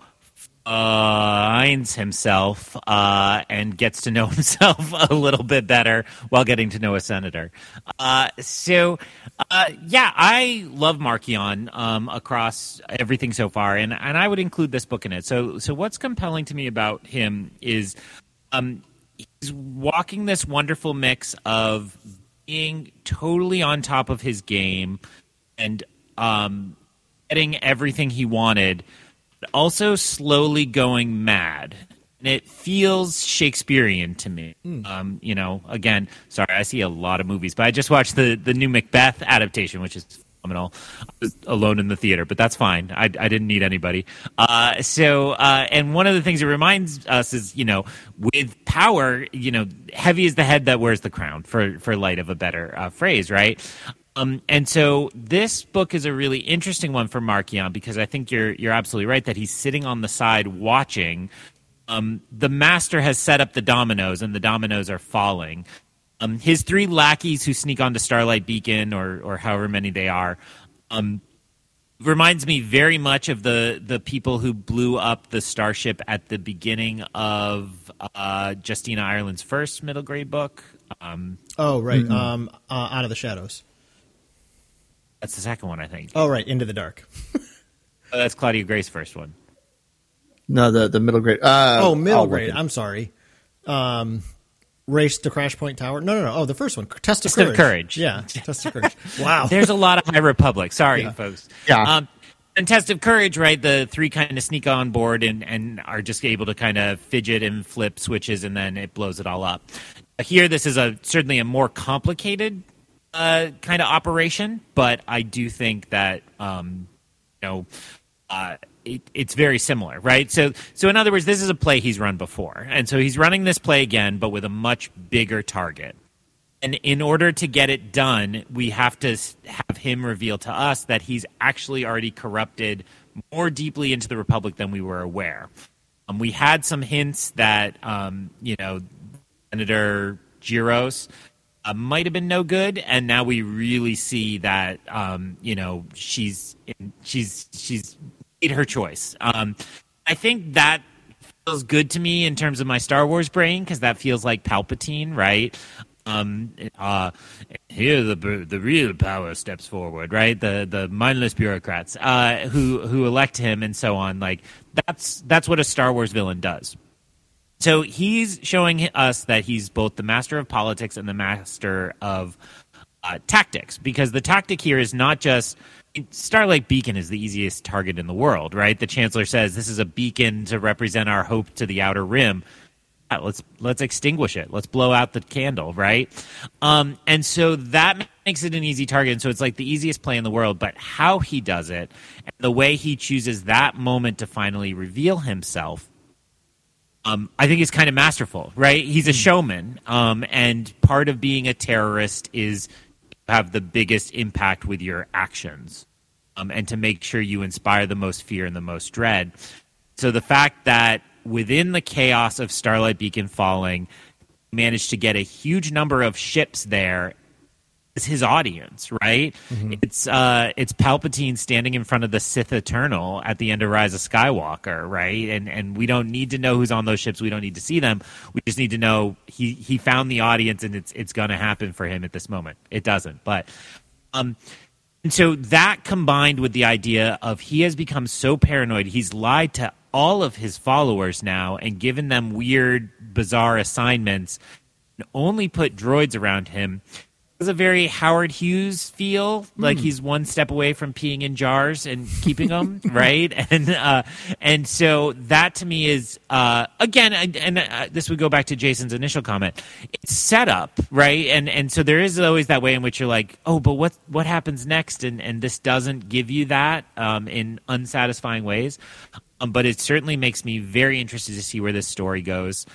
finds himself uh, and gets to know himself a little bit better while getting to know a senator. Uh, so, uh, yeah, I love Marchion um, across everything so far, and, and I would include this book in it. So, so what's compelling to me about him is um, he's walking this wonderful mix of being totally on top of his game and um, getting everything he wanted – also slowly going mad. And it feels Shakespearean to me. Mm. Um, you know, again, sorry, I see a lot of movies, but I just watched the, the new Macbeth adaptation, which is phenomenal. I was alone in the theater, but that's fine. I, I didn't need anybody. Uh, so, uh, and one of the things it reminds us is, you know, with power, you know, heavy is the head that wears the crown, for for light of a better uh, phrase, right? Um, and so this book is a really interesting one for Marchion because I think you're you're absolutely right that he's sitting on the side watching. Um, the master has set up the dominoes, and the dominoes are falling. Um, his three lackeys who sneak onto Starlight Beacon, or or however many they are, um, reminds me very much of the the people who blew up the starship at the beginning of uh, Justina Ireland's first middle grade book. Um, oh, right, mm-hmm. um, uh, Out of the Shadows. That's the second one, I think. Oh, right, Into the Dark. oh, that's Claudia Gray's first one. No, the the middle grade. Uh, oh, middle grade. I'm sorry. Um, race to Crash Point Tower. No, no, no. Oh, the first one, Test of Test Courage. Of courage. Yeah, Test of Courage. Wow. There's a lot of High Republic. Sorry, yeah. folks. Yeah. Um, and Test of Courage, right? The three kind of sneak on board and, and are just able to kind of fidget and flip switches, and then it blows it all up. Here, this is a certainly a more complicated uh, kind of operation, but I do think that um, you know uh, it, it's very similar, right? So, so in other words, this is a play he's run before, and so he's running this play again, but with a much bigger target. And in order to get it done, we have to have him reveal to us that he's actually already corrupted more deeply into the Republic than we were aware. Um, we had some hints that, um, you know, Senator Giros uh, might have been no good, and now we really see that um, you know she's she's she's made her choice. Um, I think that feels good to me in terms of my Star Wars brain because that feels like Palpatine, right? Um, uh, here the the real power steps forward, right? The the mindless bureaucrats uh, who who elect him and so on. Like that's that's what a Star Wars villain does. So he's showing us that he's both the master of politics and the master of uh, tactics, because the tactic here is not just Starlight Beacon is the easiest target in the world, right? The Chancellor says this is a beacon to represent our hope to the outer rim. Yeah, let's let's extinguish it. Let's blow out the candle, right? Um, and so that makes it an easy target. And so it's like the easiest play in the world. But how he does it, and the way he chooses that moment to finally reveal himself, um, I think is kind of masterful, right? He's a hmm. showman, um, and part of being a terrorist is have the biggest impact with your actions, um, and to make sure you inspire the most fear and the most dread. So the fact that within the chaos of Starlight Beacon falling, managed to get a huge number of ships there is his audience, right? Mm-hmm. It's uh, it's Palpatine standing in front of the Sith Eternal at the end of Rise of Skywalker, right? And and we don't need to know who's on those ships. We don't need to see them. We just need to know he he found the audience, and it's it's going to happen for him at this moment. It doesn't, but um. And so that combined with the idea of he has become so paranoid, he's lied to all of his followers now and given them weird, bizarre assignments, and only put droids around him has a very Howard Hughes feel, like mm. he's one step away from peeing in jars and keeping them, right? And uh, and so that to me is uh, again, and uh, this would go back to Jason's initial comment. It's set up, right? And and so there is always that way in which you're like, oh, but what what happens next? And and this doesn't give you that um, in unsatisfying ways. Um, but it certainly makes me very interested to see where this story goes.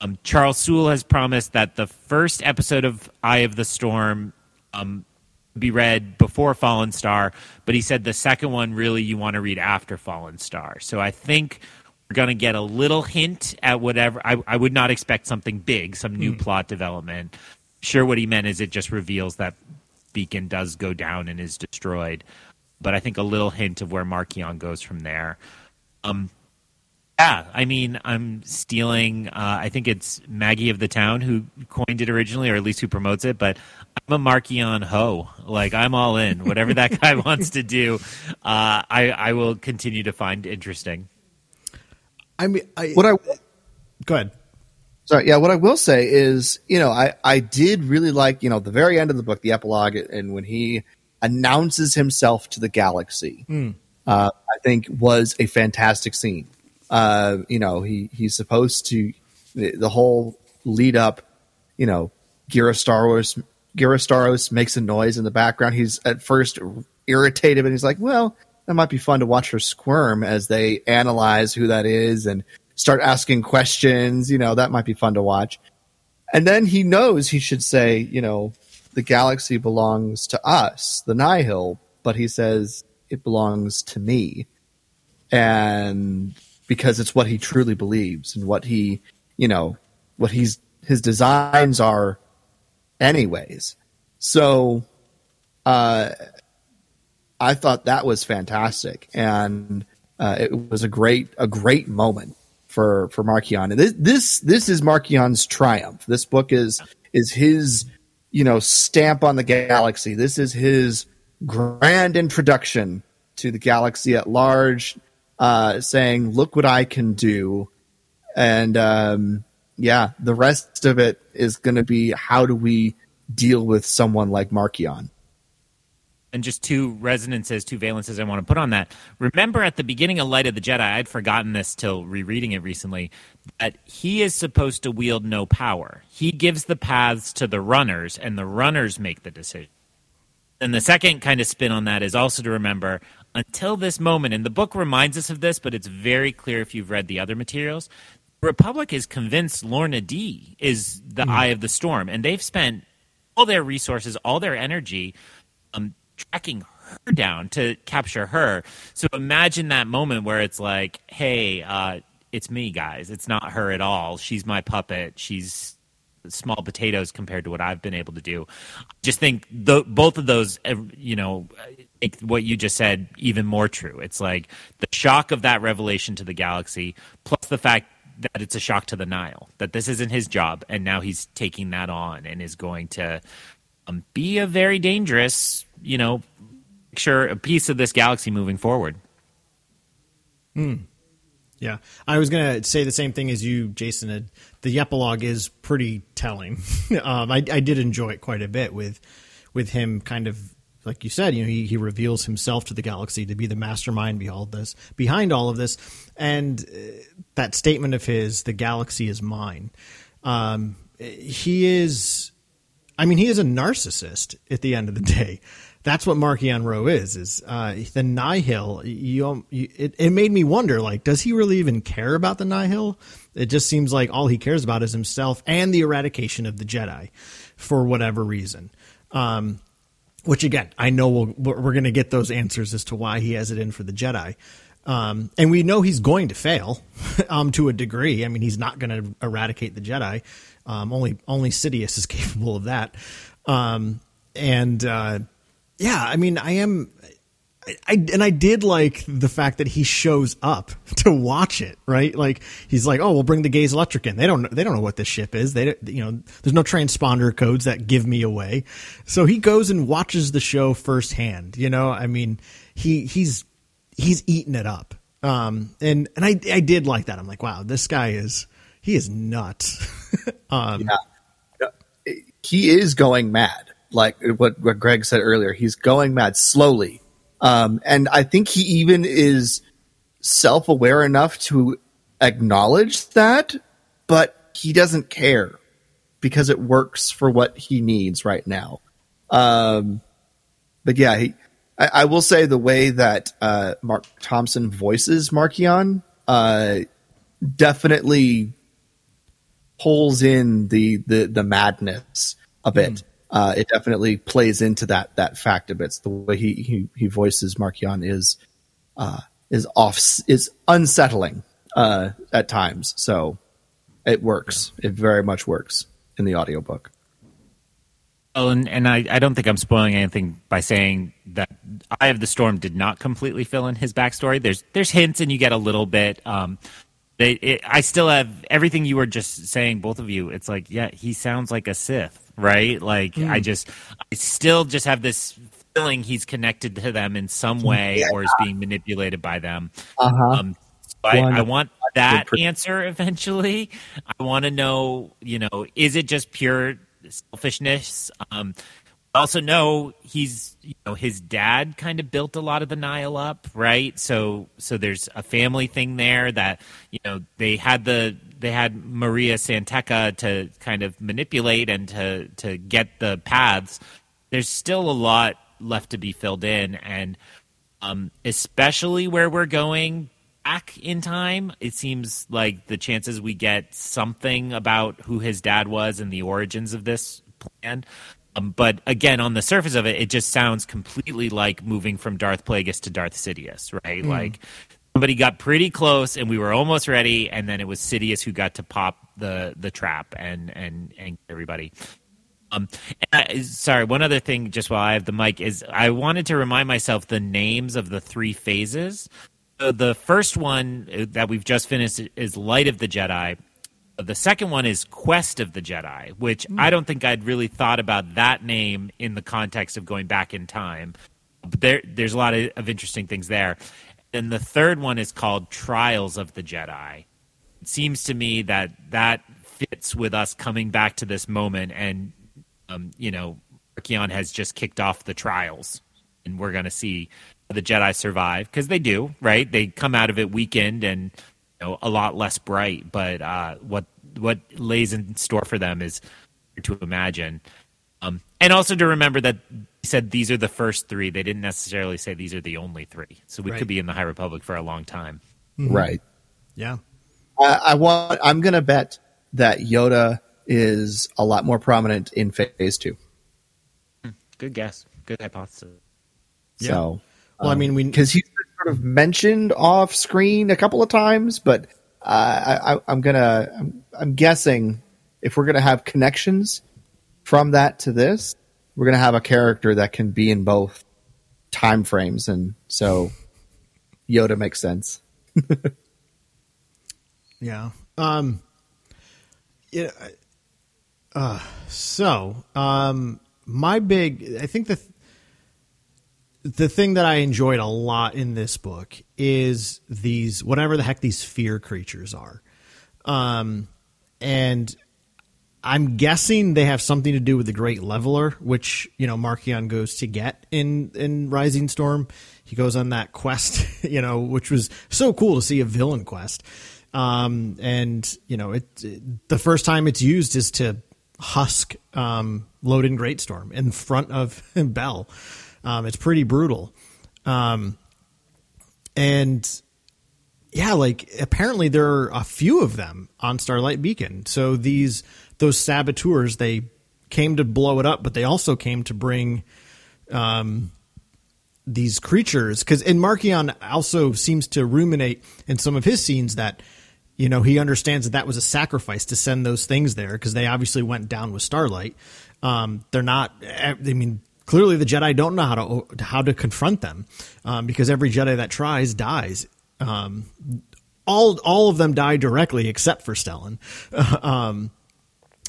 Um, Charles Soule has promised that the first episode of Eye of the Storm um, be read before Fallen Star, but he said the second one really you want to read after Fallen Star. So I think we're going to get a little hint at whatever. I, I would not expect something big, some new mm. plot development. Sure, what he meant is it just reveals that Beacon does go down and is destroyed. But I think a little hint of where Marchion goes from there. Um, Yeah, I mean, I'm stealing. Uh, I think it's Maggie of the Town who coined it originally, or at least who promotes it. But I'm a Marchion ho. Like I'm all in. Whatever that guy wants to do, uh, I I will continue to find interesting. I mean, I, What I go ahead. Sorry, yeah. What I will say is, you know, I I did really like, you know, the very end of the book, the epilogue, and when he announces himself to the galaxy, uh, I think was a fantastic scene. Uh, you know, he he's supposed to the, the whole lead up, you know, Ghirra Starros Gyrostaros makes a noise in the background. He's at first irritated, and he's like, "Well, that might be fun to watch her squirm as they analyze who that is and start asking questions. You know, that might be fun to watch." And then he knows he should say, you know, the galaxy belongs to us, the Nihil, but he says it belongs to me. And because it's what he truly believes and what he, you know, what he's his designs are anyways. So uh I thought that was fantastic and uh, it was a great a great moment for for Marchion. And this this this is Marchion's triumph. This book is is his you know stamp on the galaxy. This is his grand introduction to the galaxy at large, uh, saying, "Look what I can do." And um, yeah, the rest of it is going to be how do we deal with someone like Marchion? and just two resonances, two valences I want to put on that. Remember at the beginning of Light of the Jedi, I'd forgotten this till rereading it recently, that he is supposed to wield no power. He gives the paths to the runners, and the runners make the decision. And the second kind of spin on that is also to remember until this moment, and the book reminds us of this, but it's very clear if you've read the other materials. Republic is convinced Lourna Dee is the eye of the storm, and they've spent all their resources, all their energy um, tracking her down to capture her. So imagine that moment where it's like, hey, uh, it's me, guys. It's not her at all. She's my puppet. She's small potatoes compared to what I've been able to do. Just think the, both of those, you know, make what you just said even more true. It's like the shock of that revelation to the galaxy, plus the fact that it's a shock to the Nihil, that this isn't his job, and now he's taking that on and is going to um, be a very dangerous, you know, sure a piece of this galaxy moving forward. Hmm. Yeah, I was gonna say the same thing as you, Jason. The epilogue is pretty telling. um, I, I did enjoy it quite a bit with with him kind of like you said. You know, he, he reveals himself to the galaxy to be the mastermind behind this, behind all of this, and uh, that statement of his, "The galaxy is mine." Um, he is. I mean, he is a narcissist at the end of the day. That's what Marchion Ro is. Is uh, the Nihil? You, you, it, it made me wonder. Like, does he really even care about the Nihil? It just seems like all he cares about is himself and the eradication of the Jedi, for whatever reason. Um, which again, I know we'll, we're, we're going to get those answers as to why he has it in for the Jedi. Um, and we know he's going to fail um, to a degree. I mean, he's not going to eradicate the Jedi. Um, only only Sidious is capable of that. Um, and uh, yeah, I mean, I am. I, and I did like the fact that he shows up to watch it, right? Like he's like, "Oh, we'll bring the Gaze Electric in." They don't, they don't know what this ship is. They, you know, there's no transponder codes that give me away. So he goes and watches the show firsthand. You know, I mean, he he's he's eating it up. Um, and and I I did like that. I'm like, wow, this guy is he is nuts. um, he is going mad. Like what, what Greg said earlier, he's going mad slowly. Um, and I think he even is self aware enough to acknowledge that, but he doesn't care because it works for what he needs right now. Um, but yeah, he, I, I will say the way that uh, Mark Thompson voices Marchion uh, definitely pulls in the the the madness a bit. Uh, it definitely plays into that that fact a bit. It's the way he he, he voices Marchion is uh, is off is unsettling uh, at times. So it works. It very much works in the audiobook. Oh, and, and I, I don't think I'm spoiling anything by saying that Eye of the Storm did not completely fill in his backstory. There's there's hints, and you get a little bit. Um, they, it, I still have everything you were just saying, both of you. It's like, yeah, he sounds like a Sith, right? Like, mm. I just, I still just have this feeling he's connected to them in some way yeah. or is being manipulated by them. Uh-huh. Um, so I, I, want that answer eventually. I want to know, you know, is it just pure selfishness? Um, also know he's you know his dad kind of built a lot of the Nihil up, right? So so there's a family thing there that you know they had the they had Mari San Tekka to kind of manipulate and to to get the paths. There's still a lot left to be filled in, and um, especially where we're going back in time, it seems like the chances we get something about who his dad was and the origins of this plan um, but again, on the surface of it, it just sounds completely like moving from Darth Plagueis to Darth Sidious, right? Mm. Like somebody got pretty close and we were almost ready, and then it was Sidious who got to pop the the trap and and and everybody. Um, I, sorry, one other thing, just while I have the mic, is I wanted to remind myself the names of the three phases. So the first one uh, that we've just finished is Light of the Jedi, the second one is Quest of the Jedi, which mm. I don't think I'd really thought about that name in the context of going back in time. But there, there's a lot of, of interesting things there. And the third one is called Trials of the Jedi. It seems to me that that fits with us coming back to this moment, and um, you know, Marchion has just kicked off the trials, and we're going to see the Jedi survive because they do, right? They come out of it weakened and know, a lot less bright. But uh, what what lays in store for them is to imagine, um, and also to remember that he said these are the first three. They didn't necessarily say these are the only three. So we right. could be in the High Republic for a long time. Mm-hmm. Right. Yeah. I, I want. I'm going to bet that Yoda is a lot more prominent in Phase Two. Hmm. Good guess. Good hypothesis. Yeah. So, well, um, I mean, we because he's sort of mentioned off screen a couple of times, but uh, I, am gonna, I'm, I'm guessing if we're gonna have connections from that to this, we're gonna have a character that can be in both time frames, and so Yoda makes sense. yeah. Um. Yeah. Uh. So, um, my big, I think the the thing that I enjoyed a lot in this book is these whatever the heck these fear creatures are. Um, and I'm guessing they have something to do with the Great Leveler, which you know Marchion goes to get in in Rising Storm. He goes on that quest, you know, which was so cool to see a villain quest. Um, and you know, it, it, the first time it's used is to husk um, Loden Greatstorm in front of Bell. Um, it's pretty brutal. Um, and yeah, like apparently there are a few of them on Starlight Beacon. So these those saboteurs they came to blow it up, but they also came to bring um, these creatures because and Marchion also seems to ruminate in some of his scenes that you know he understands that that was a sacrifice to send those things there because they obviously went down with Starlight. Um, they're not. I mean, clearly the Jedi don't know how to how to confront them um, because every Jedi that tries dies. Um, all all of them die directly except for Stellan. um,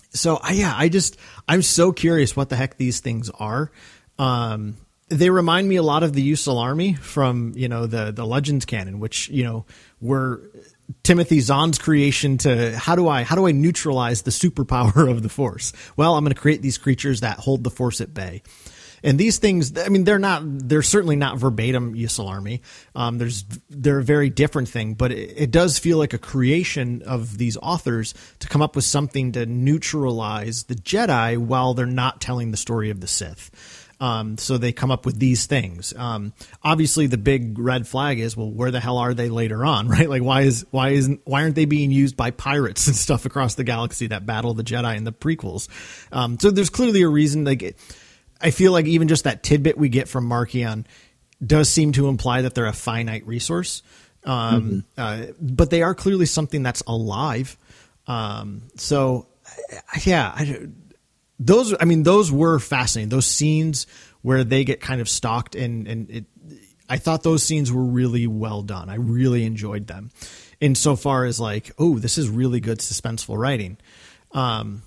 so I, yeah, I just I'm so curious what the heck these things are. Um, they remind me a lot of the ysalamiri from you know the the Legends canon, which you know were Timothy Zahn's creation to how do I how do I neutralize the superpower of the Force? Well, I'm going to create these creatures that hold the Force at bay. And these things, I mean, they're not, they're certainly not verbatim ysalamiri. Um, there's, they're a very different thing, but it, it, does feel like a creation of these authors to come up with something to neutralize the Jedi while they're not telling the story of the Sith. Um, so they come up with these things. Um, obviously, the big red flag is, well, where the hell are they later on, right? Like, why is why isn't why aren't they being used by pirates and stuff across the galaxy that battle the Jedi in the prequels? Um, so there's clearly a reason. Like, I feel like even just that tidbit we get from Marchion does seem to imply that they're a finite resource. Um, mm-hmm. uh, but they are clearly something that's alive. Um, so yeah, I, those, I mean, those were fascinating. Those scenes where they get kind of stalked and, and it, I thought those scenes were really well done. I really enjoyed them. insofar as like, oh, this is really good suspenseful writing. Um,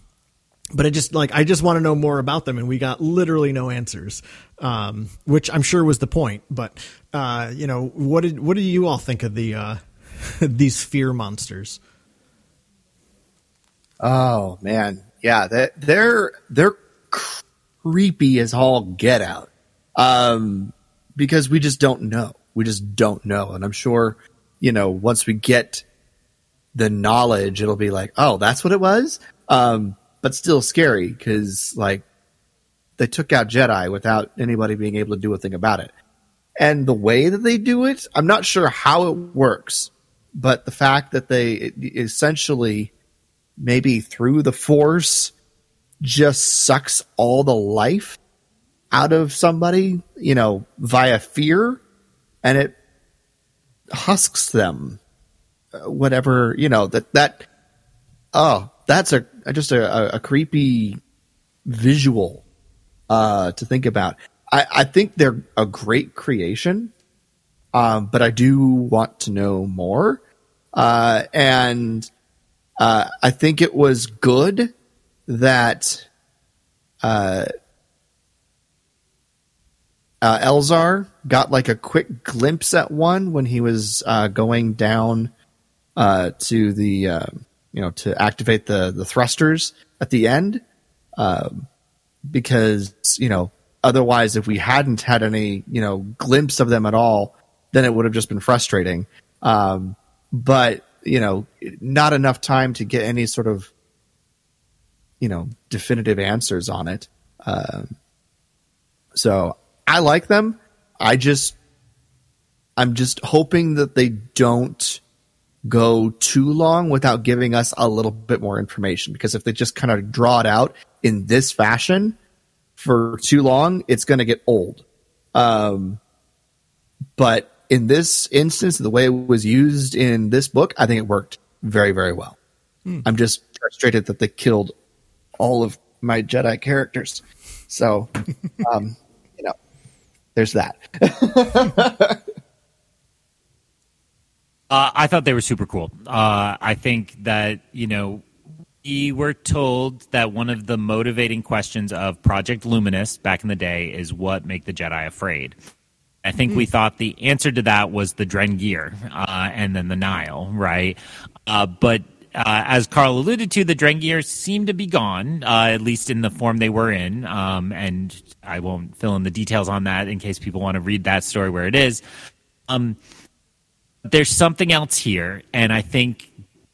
but I just like I just want to know more about them, and we got literally no answers, um, which I'm sure was the point. But uh, you know, what did what do you all think of the uh, these fear monsters? Oh man, yeah, that they're they're creepy as all get out. Um, because we just don't know. We just don't know, and I'm sure you know once we get the knowledge, it'll be like, oh, that's what it was. Um, but still scary because like they took out Jedi without anybody being able to do a thing about it. And the way that they do it, I'm not sure how it works, but the fact that they essentially maybe through the force just sucks all the life out of somebody, you know, via fear and it husks them uh, whatever, you know, that that oh, that's a just a, a creepy visual uh, to think about. I, I think they're a great creation, um, but I do want to know more. Uh, and uh, I think it was good that uh, uh, Elzar got like a quick glimpse at one when he was uh, going down to the you know, to activate the the thrusters at the end, um, because you know, otherwise, if we hadn't had any you know glimpse of them at all, then it would have just been frustrating. Um, but you know, not enough time to get any sort of you know definitive answers on it. Um, so I like them. I just I'm just hoping that they don't go too long without giving us a little bit more information. Because if they just kind of draw it out in this fashion for too long, it's going to get old. Um, but in this instance, the way it was used in this book, I think it worked very, very well. Hmm. I'm just frustrated that they killed all of my Jedi characters. So, um, you know, there's that. Uh, I thought they were super cool. Uh, I think that, you know, we were told that one of the motivating questions of Project Luminous back in the day is what make the Jedi afraid. I think mm. we thought the answer to that was the Drengir uh, and then the Nihil, right? Uh, but uh, as Carl alluded to, the Drengir seem to be gone, uh, at least in the form they were in. Um, and I won't fill in the details on that in case people want to read that story where it is. Um, there's something else here, and I think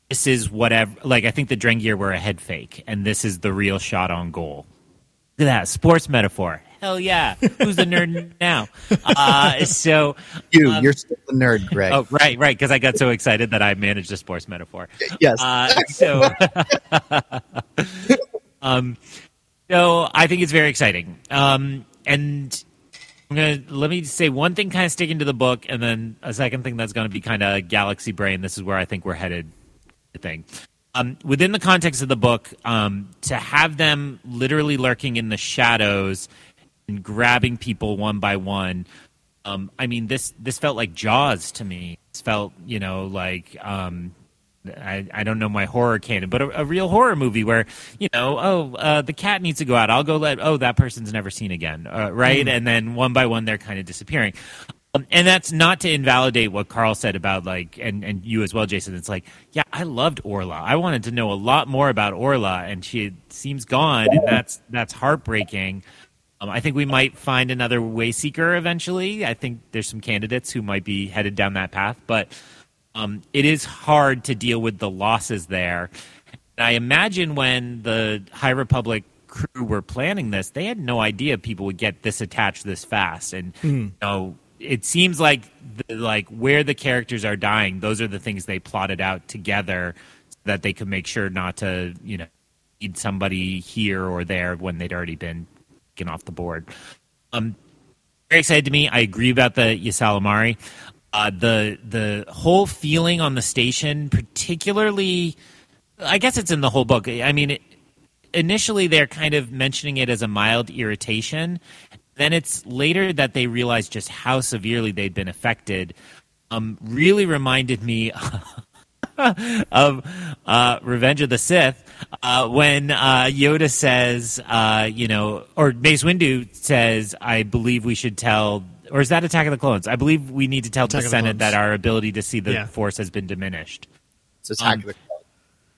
this is whatever. Like I think the Drengir were a head fake, and this is the real shot on goal. Look at that sports metaphor. Hell yeah! Who's the nerd now? Uh, so you, um, you're still the nerd, Greg. Oh, right, right. Because I got so excited that I managed a sports metaphor. Yes. Uh, so, um, so I think it's very exciting. Um, and Gonna let me say one thing, kind of sticking to the book, and then a second thing that's going to be kind of galaxy brain. This is where I think we're headed. Thing. Um, within the context of the book, um, to have them literally lurking in the shadows and grabbing people one by one. Um, I mean, this this felt like Jaws to me. It felt, you know, like um, I, I don't know my horror canon, but a, a real horror movie where you know, oh, uh, the cat needs to go out. I'll go let. Oh, that person's never seen again, uh, right? Mm. And then one by one, they're kind of disappearing. Um, and that's not to invalidate what Carl said about like, and and you as well, Jason. It's like, yeah, I loved Orla. I wanted to know a lot more about Orla, and she seems gone, and that's that's heartbreaking. Um, I think we might find another Wayseeker eventually. I think there's some candidates who might be headed down that path, but um, it is hard to deal with the losses there. And I imagine when the High Republic crew were planning this, they had no idea people would get this attached this fast. And mm. you know, it seems like the, like where the characters are dying, those are the things they plotted out together so that they could make sure not to, you know, need somebody here or there when they'd already been taken off the board. Um, very excited to me. I agree about the Ysalamiri. Uh, the the whole feeling on the station, particularly, I guess it's in the whole book. I mean, it, initially they're kind of mentioning it as a mild irritation. Then it's later that they realize just how severely they'd been affected. Um, really reminded me of uh, Revenge of the Sith uh, when uh, Yoda says, uh, you know, or Mace Windu says, "I believe we should tell." Or is that Attack of the Clones? I believe we need to tell Attack the of the Senate that our ability to see the Yeah. Force has been diminished. It's attack Um, of the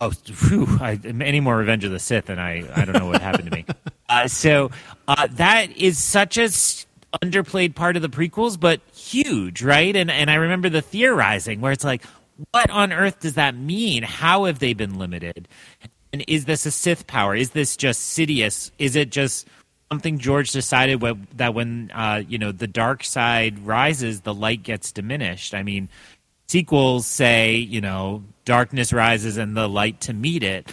Oh, whew, I, any more Revenge of the Sith, and I, I don't know what happened to me. Uh, so uh, that is such a s- underplayed part of the prequels, but huge, right? And and I remember the theorizing where it's like, what on earth does that mean? How have they been limited? And is this a Sith power? Is this just Sidious? Is it just something George decided that when uh, you know the dark side rises, the light gets diminished? I mean, sequels say you know darkness rises and the light to meet it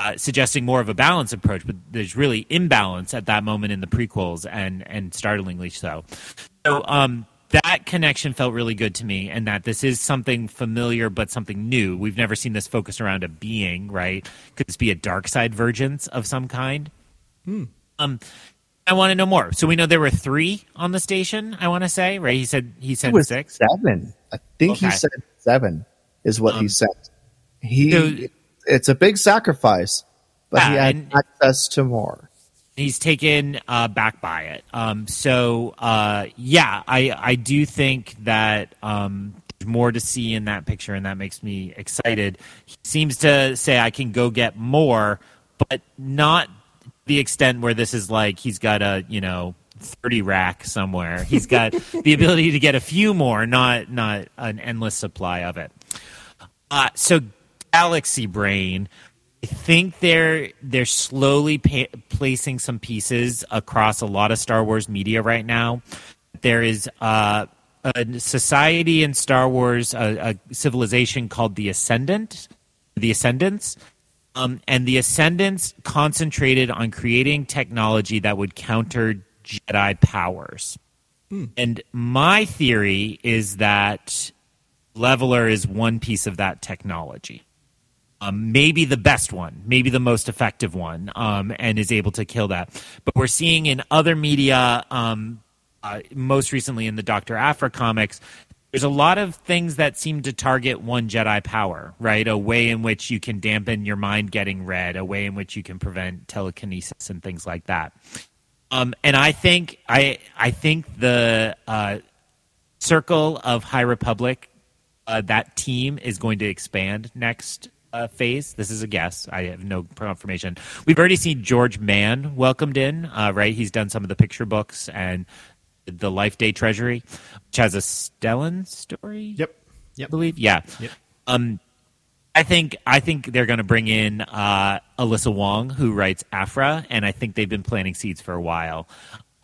uh, suggesting more of a balance approach but there's really imbalance at that moment in the prequels and and startlingly so. So um that connection felt really good to me and that this is something familiar but something new. We've never seen this focus around a being right? Could this be a dark side vergence of some kind um I want to know more. So we know there were three on the station. I want to say, right? He said he said six. seven. I think he said seven is what he Um, said. He so- it's a big sacrifice, but he had access to more. he's taken uh, back by it. Um, so uh, yeah, I I do think that um, there's more to see in that picture, and that makes me excited. He seems to say I can go get more, but not the extent where this is like he's got a you know. 30 rack somewhere. He's got the ability to get a few more, not not an endless supply of it. Uh, so Galaxy Brain, I think they're they're slowly pa- placing some pieces across a lot of Star Wars media right now. There is uh, a society in Star Wars, a, a civilization called the Ascendant, the Ascendants. Um, and the Ascendants concentrated on creating technology that would counter Jedi powers. And my theory is that Leveler is one piece of that technology. Um, maybe the best one, maybe the most effective one, um, and is able to kill that. But we're seeing in other media, um, uh, most recently in the Doctor Aphra comics, there's a lot of things that seem to target one Jedi power, right? A way in which you can dampen your mind getting read, a way in which you can prevent telekinesis and things like that. Um, and I think I I think the uh, circle of High Republic, uh, that team is going to expand next uh, phase. This is a guess. I have no confirmation. We've already seen George Mann welcomed in, uh, right? He's done some of the picture books and the Life Day Treasury, which has a Stellan story. Yep. I believe. Yeah. Yep. Um, I think I think they're going to bring in uh, Alyssa Wong, who writes Aphra, and I think they've been planting seeds for a while.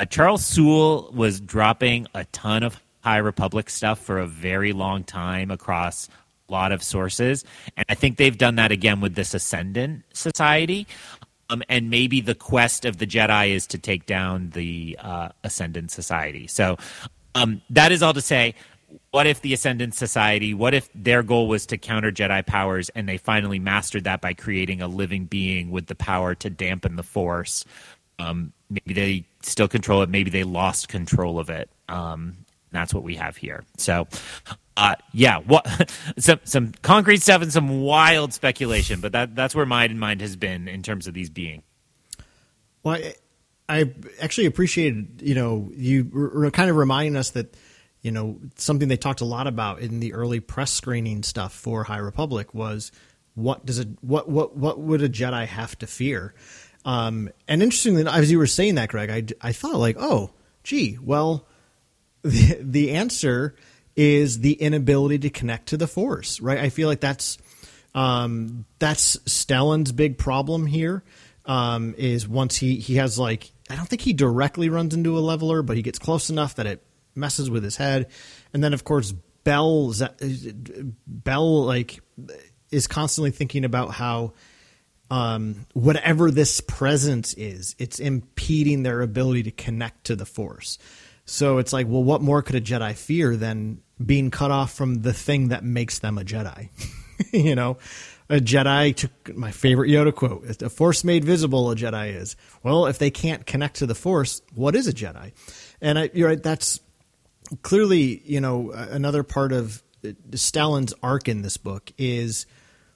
Uh, Charles Soule was dropping a ton of High Republic stuff for a very long time across a lot of sources, and I think they've done that again with this Ascendant Society. Um, and maybe the quest of the Jedi is to take down the uh, Ascendant Society. So um, that is all to say. What if the Ascendant Society? What if their goal was to counter Jedi powers, and they finally mastered that by creating a living being with the power to dampen the Force? Um, maybe they still control it. Maybe they lost control of it. Um, that's what we have here. So, uh, yeah, what some some concrete stuff and some wild speculation, but that that's where my mind has been in terms of these being. Well, I, I actually appreciated, you know, you were kind of reminding us that, you know, something they talked a lot about in the early press screening stuff for High Republic was what does it, what, what, what would a Jedi have to fear? Um, and interestingly, as you were saying that, Greg, I, I thought like, oh, gee, well, the, the answer is the inability to connect to the Force, right? I feel like that's um, that's Stellan's big problem here. Um, is once he he has like I don't think he directly runs into a leveler, but he gets close enough that it messes with his head, and then of course Bell Bell like is constantly thinking about how um, whatever this presence is, it's impeding their ability to connect to the Force. So it's like, well, what more could a Jedi fear than being cut off from the thing that makes them a Jedi? you know, a Jedi took my favorite Yoda quote: "If the Force made visible, a Jedi is." Well, if they can't connect to the Force, what is a Jedi? And I, you're right. That's clearly, you know, another part of uh, Stellan's arc in this book is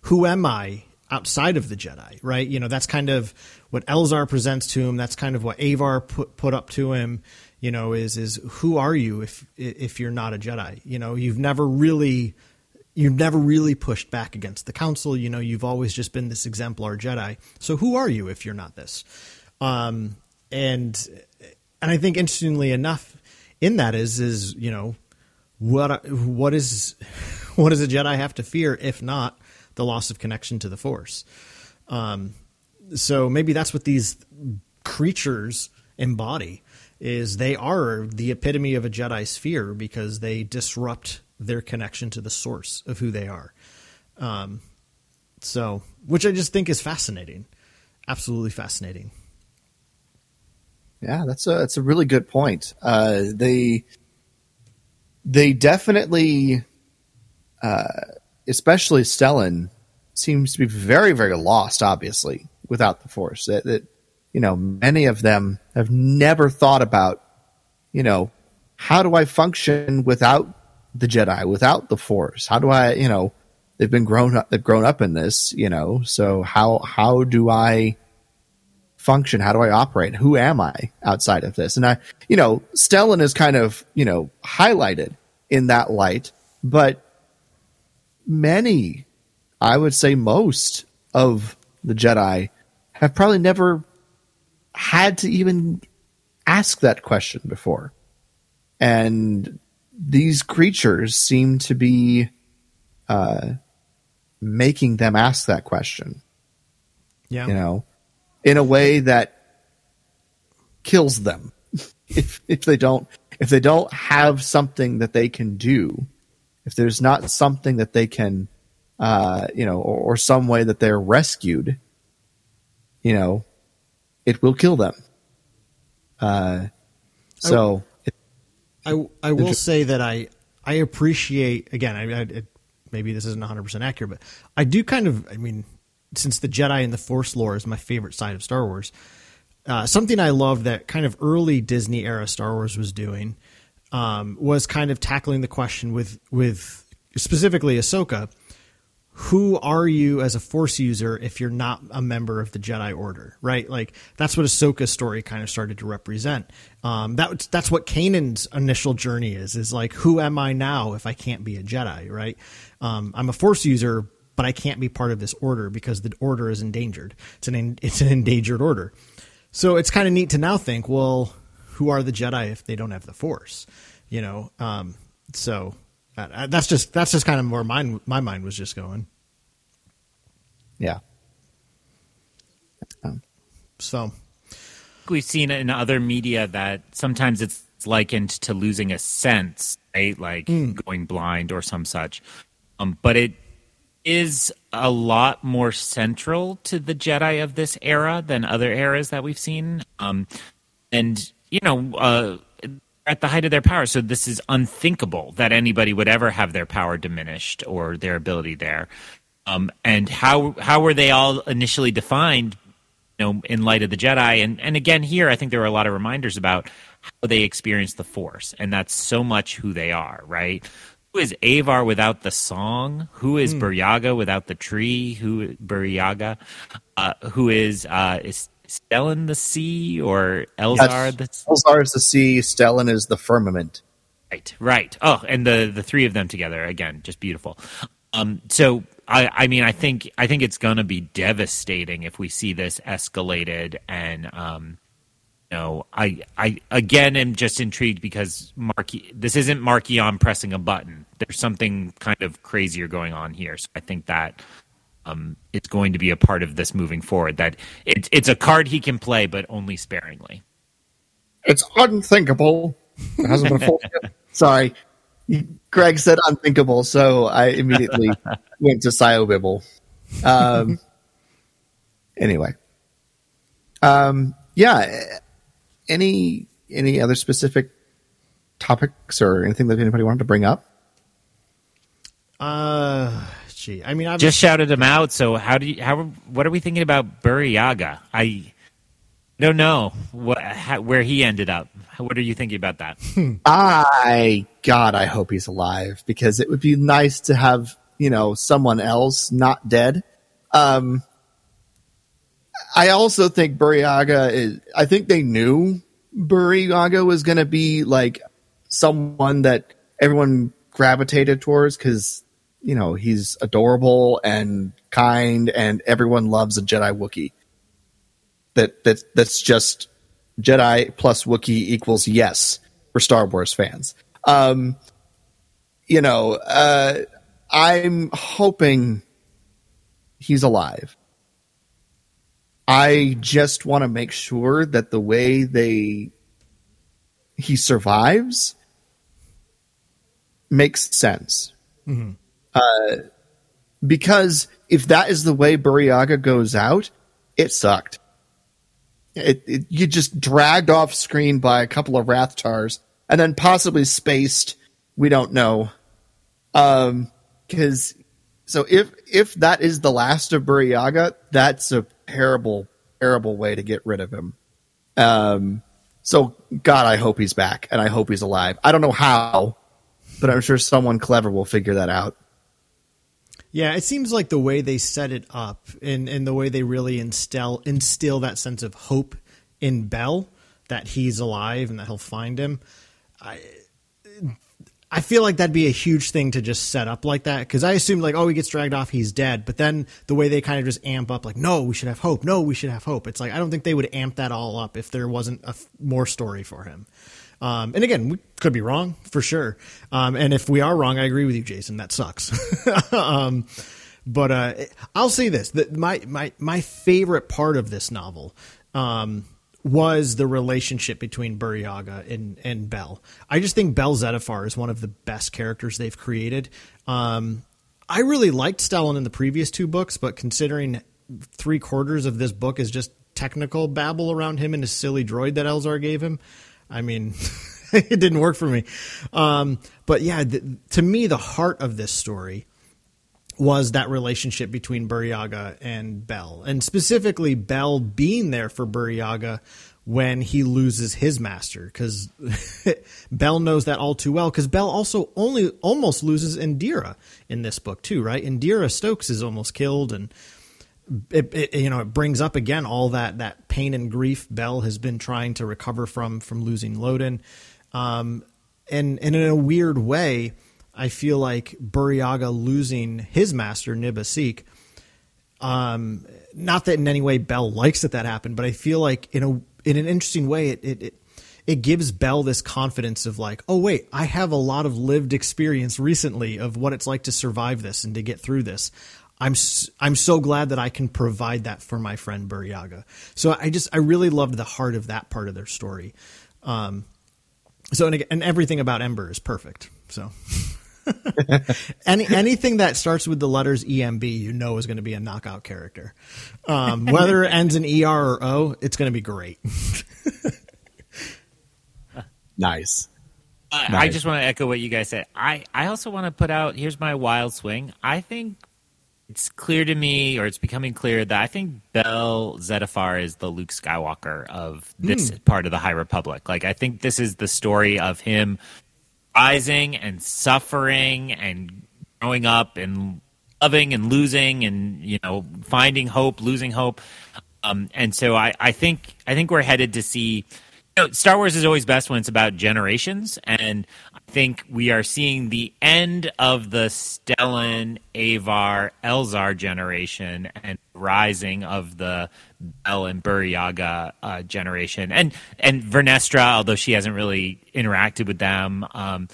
who am I outside of the Jedi, right? You know, that's kind of what Elzar presents to him. That's kind of what Avar put put up to him. You know, is is who are you if if you're not a Jedi? You know, you've never really you've never really pushed back against the council. You know, you've always just been this exemplar Jedi. So who are you if you're not this? Um, and and I think interestingly enough, in that is is you know what what is what does a Jedi have to fear if not the loss of connection to the Force? Um, so maybe that's what these creatures embody is they are the epitome of a Jedi sphere because they disrupt their connection to the source of who they are. Um, so, which I just think is fascinating, absolutely fascinating. Yeah, that's a that's a really good point. Uh, they they definitely, uh, especially Stellan, seems to be very very lost. Obviously, without the Force, that, that you know many of them have never thought about, you know, how do I function without the Jedi, without the Force? How do I, you know, they've been grown up, they've grown up in this, you know, so how how do I function? How do I operate? Who am I outside of this? And I, you know, Stellan is kind of, you know, highlighted in that light, but many, I would say most of the Jedi have probably never had to even ask that question before. And these creatures seem to be uh, making them ask that question. Yeah. You know, in a way that kills them if if they don't if they don't have something that they can do if there's not something that they can uh you know or, or some way that they're rescued you know it will kill them uh so I I will say that I I appreciate again I, I it, maybe this isn't 100% accurate but I do kind of I mean since the Jedi and the Force lore is my favorite side of Star Wars, uh, something I love that kind of early Disney era Star Wars was doing um, was kind of tackling the question with with specifically Ahsoka. Who are you as a Force user if you're not a member of the Jedi Order, right? Like that's what Ahsoka's story kind of started to represent. Um, that that's what Kanan's initial journey is. Is like, who am I now if I can't be a Jedi, right? Um, I'm a Force user, but I can't be part of this order because the order is endangered. It's an it's an endangered order. So it's kind of neat to now think, well, who are the Jedi if they don't have the Force? You know, um, so uh, that's just that's just kind of where mine my mind was just going. Yeah. Um, so we've seen in other media that sometimes it's likened to losing a sense, right? Like mm. going blind or some such. Um, but it is a lot more central to the Jedi of this era than other eras that we've seen. Um, and you know, uh, at the height of their power, so this is unthinkable that anybody would ever have their power diminished or their ability there. Um, and how how were they all initially defined? You know, in light of the Jedi, and and again here, I think there were a lot of reminders about how they experienced the Force, and that's so much who they are, right? who is Avar without the song? Who is mm. Burryaga without the tree? Who Burryaga? Uh, who is uh, is Stellan the sea or Elzar the Elzar is the sea. Stellan is the firmament. Right, right. Oh, and the the three of them together again, just beautiful. Um, so I, I mean, I think I think it's going to be devastating if we see this escalated and um, know, I I again am just intrigued because Marky this isn't Marchion pressing a button. There's something kind of crazier going on here. So I think that um, it's going to be a part of this moving forward. That it's it's a card he can play, but only sparingly. It's unthinkable. It hasn't been Sorry, Greg said unthinkable, so I immediately went to Psyobibble. Um, anyway, um, yeah, any any other specific topics or anything that anybody wanted to bring up? Uh, gee, I mean, I just shouted him out. So how do you how what are we thinking about Burryaga? I don't know what how, where he ended up. What are you thinking about that? I God, I hope he's alive because it would be nice to have you know, someone else not dead. Um, I also think Burryaga is, I think they knew Burryaga was going to be like someone that everyone gravitated towards because, you know, he's adorable and kind and everyone loves a Jedi Wookiee. That, that, that's just Jedi plus Wookiee equals yes for Star Wars fans. Um, you know, uh, I'm hoping he's alive. I just want to make sure that the way they he survives makes sense. Mm-hmm. Uh, because if that is the way Burryaga goes out, it sucked. It, it, you just dragged off screen by a couple of Rathtars and then possibly spaced. We don't know. Um, because so if if that is the last of Burryaga, that's a terrible, terrible way to get rid of him. Um, so God, I hope he's back and I hope he's alive. I don't know how, but I'm sure someone clever will figure that out. Yeah, it seems like the way they set it up and, and the way they really instill instill that sense of hope in Bell that he's alive and that he'll find him. I I feel like that'd be a huge thing to just set up like that because I assumed like oh he gets dragged off he's dead, but then the way they kind of just amp up like no we should have hope no we should have hope. It's like I don't think they would amp that all up if there wasn't a f- more story for him. Um, and again, we could be wrong for sure. Um, and if we are wrong, I agree with you, Jason. That sucks. um, but uh, I'll say this: that my my my favorite part of this novel um, was the relationship between Burryaga and, and Bell. I just think Bell Zettifar is one of the best characters they've created. Um, I really liked Stellan in the previous two books, but considering three quarters of this book is just technical babble around him and his silly droid that Elzar gave him, I mean, it didn't work for me. Um, but yeah, to me, the heart of this story was that relationship between Burryaga and Bell, and specifically Bell being there for Burryaga when he loses his master, because Bell knows that all too well. Because Bell also only almost loses Indeera in this book too, right? Indeera Stokes is almost killed, and it, it, you know it brings up again all that that pain and grief Bell has been trying to recover from from losing Loden, um, and and in a weird way I feel like Burryaga losing his master Nib Assek. Um, not that in any way Bell likes that that happened, but I feel like in a in an interesting way it, it, it it gives Bell this confidence of like, oh wait, I have a lot of lived experience recently of what it's like to survive this and to get through this. I'm I'm so glad that I can provide that for my friend Burryaga. So I just I really loved the heart of that part of their story. Um, so and, and everything about Ember is perfect. So Any anything that starts with the letters EMB, you know, is going to be a knockout character. Um, whether it ends in ER or O, it's going to be great. nice. Uh, nice. I just want to echo what you guys said. I, I also want to put out here's my wild swing. I think it's clear to me, or it's becoming clear, that I think Bell Zettifar is the Luke Skywalker of this mm. part of the High Republic. Like, I think this is the story of him rising and suffering and growing up and loving and losing and you know finding hope, losing hope. Um, and so I, I think I think we're headed to see. You know, Star Wars is always best when it's about generations, and think we are seeing the end of the Stellan, Avar, Elzar generation, and rising of the Bell and Burryaga uh, generation, and and Vernestra, although she hasn't really interacted with them. Um,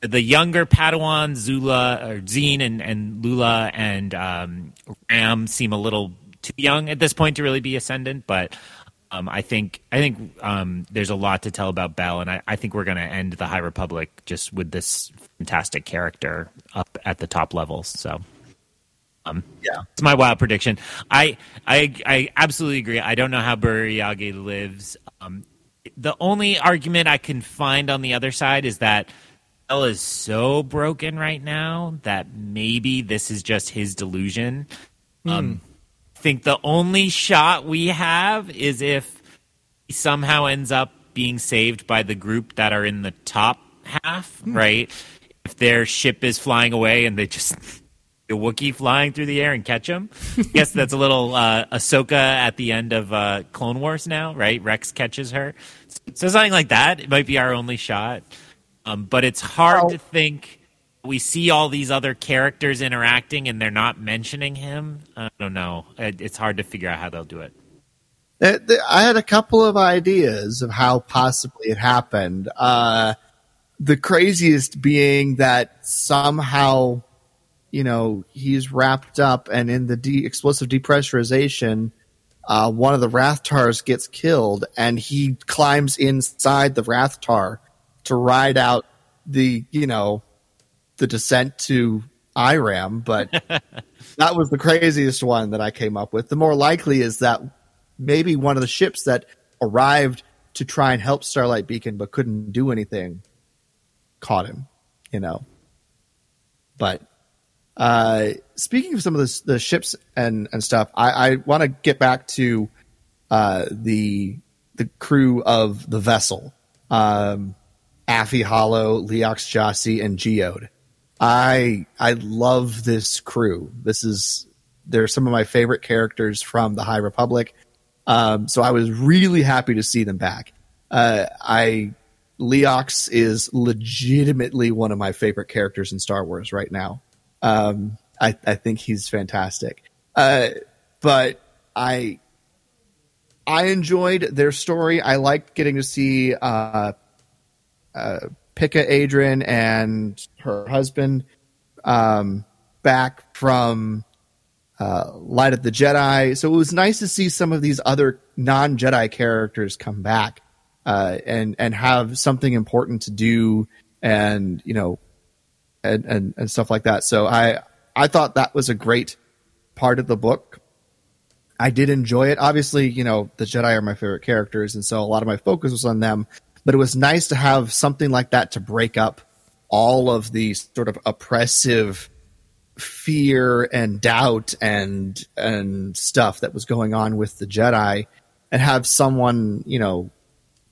the younger Padawan Zula or Zeen and, and Lula and um, Ram seem a little too young at this point to really be ascendant, but um, I think I think um, there's a lot to tell about Bell, and I, I think we're going to end the High Republic just with this fantastic character up at the top levels. So. Um, yeah, it's my wild prediction. I I I absolutely agree. I don't know how Burryaga lives. Um, the only argument I can find on the other side is that Bell is so broken right now that maybe this is just his delusion. Mm. I think the only shot we have is if he somehow ends up being saved by the group that are in the top half, mm. right? If their ship is flying away and they just a Wookiee flying through the air and catch him. Guess that's a little uh, Ahsoka at the end of uh, Clone Wars now, right? Rex catches her. So something like that. It might be our only shot. Um, but it's hard oh. to think. We see all these other characters interacting and they're not mentioning him. I don't know. It's hard to figure out how they'll do it. I had a couple of ideas of how possibly it happened. Uh, the craziest being that somehow you know, he's wrapped up, and in the de- explosive depressurization, uh, one of the Rathtars gets killed, and he climbs inside the Rathtar to ride out the, you know, the descent to Eiram. But that was the craziest one that I came up with. The more likely is that maybe one of the ships that arrived to try and help Starlight Beacon but couldn't do anything caught him, you know. But uh, speaking of some of the, the ships and, and stuff, I, I want to get back to uh, the the crew of the vessel, um, Affie Hollow, Leox Gyasi, and Geode. I I love this crew. This is they're some of my favorite characters from the High Republic. Um, so I was really happy to see them back. Uh, I Leox is legitimately one of my favorite characters in Star Wars right now. Um, I, I think he's fantastic. Uh, but I I enjoyed their story. I liked getting to see uh, Pikka Adren and her husband um, back from uh, Light of the Jedi. So it was nice to see some of these other non Jedi characters come back uh, and and have something important to do, and you know and, and, and stuff like that. So I I thought that was a great part of the book. I did enjoy it. Obviously, you know, the Jedi are my favorite characters, and so a lot of my focus was on them. But it was nice to have something like that to break up all of the sort of oppressive fear and doubt and and stuff that was going on with the Jedi, and have someone, you know,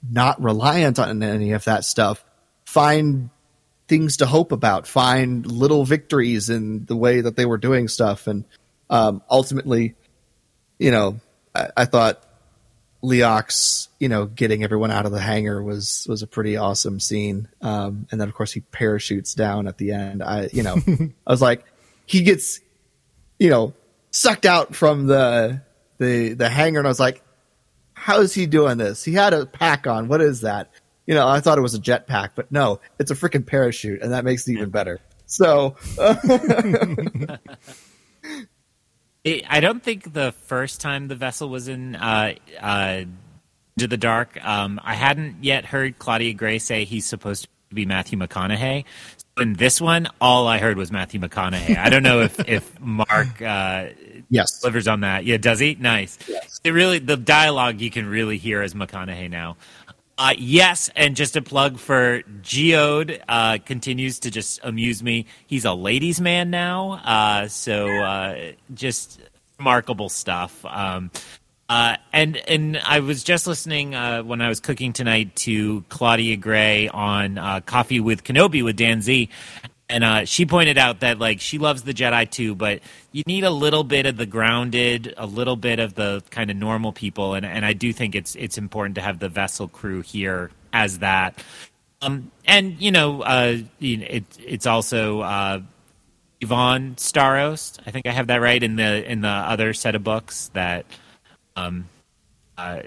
not reliant on any of that stuff find things to hope about, find little victories in the way that they were doing stuff, and um, ultimately, you know, I, I, thought Leox, you know, getting everyone out of the hangar was was a pretty awesome scene, um, and then of course he parachutes down at the end. I, you know, I was like, he gets, you know, sucked out from the the the hangar, and I was like, how is he doing this? He had a pack on. What is that? you know, I thought it was a jetpack, but no, it's a freaking parachute, and that makes it even better. So. I don't think the first time the vessel was in uh, uh, to the dark, um, I hadn't yet heard Claudia Gray say he's supposed to be Matthew McConaughey. So in this one, all I heard was Matthew McConaughey. I don't know if if Marc uh, yes delivers on that. Yeah, does he? Nice. Yes. It really the dialogue you can really hear as McConaughey now. Uh, yes, and just a plug for Geode uh, continues to just amuse me. He's a ladies' man now, uh, so uh, just remarkable stuff. Um, uh, and and I was just listening uh, when I was cooking tonight to Claudia Gray on Coffee with Kenobi with Dan Z, and uh, she pointed out that like she loves the Jedi too, but you need a little bit of the grounded, a little bit of the kind of normal people, and and I do think it's it's important to have the vessel crew here as that. Um, and you know, uh, it, it's also uh, Avon Starros. I think I have that right in the in the other set of books that um, uh,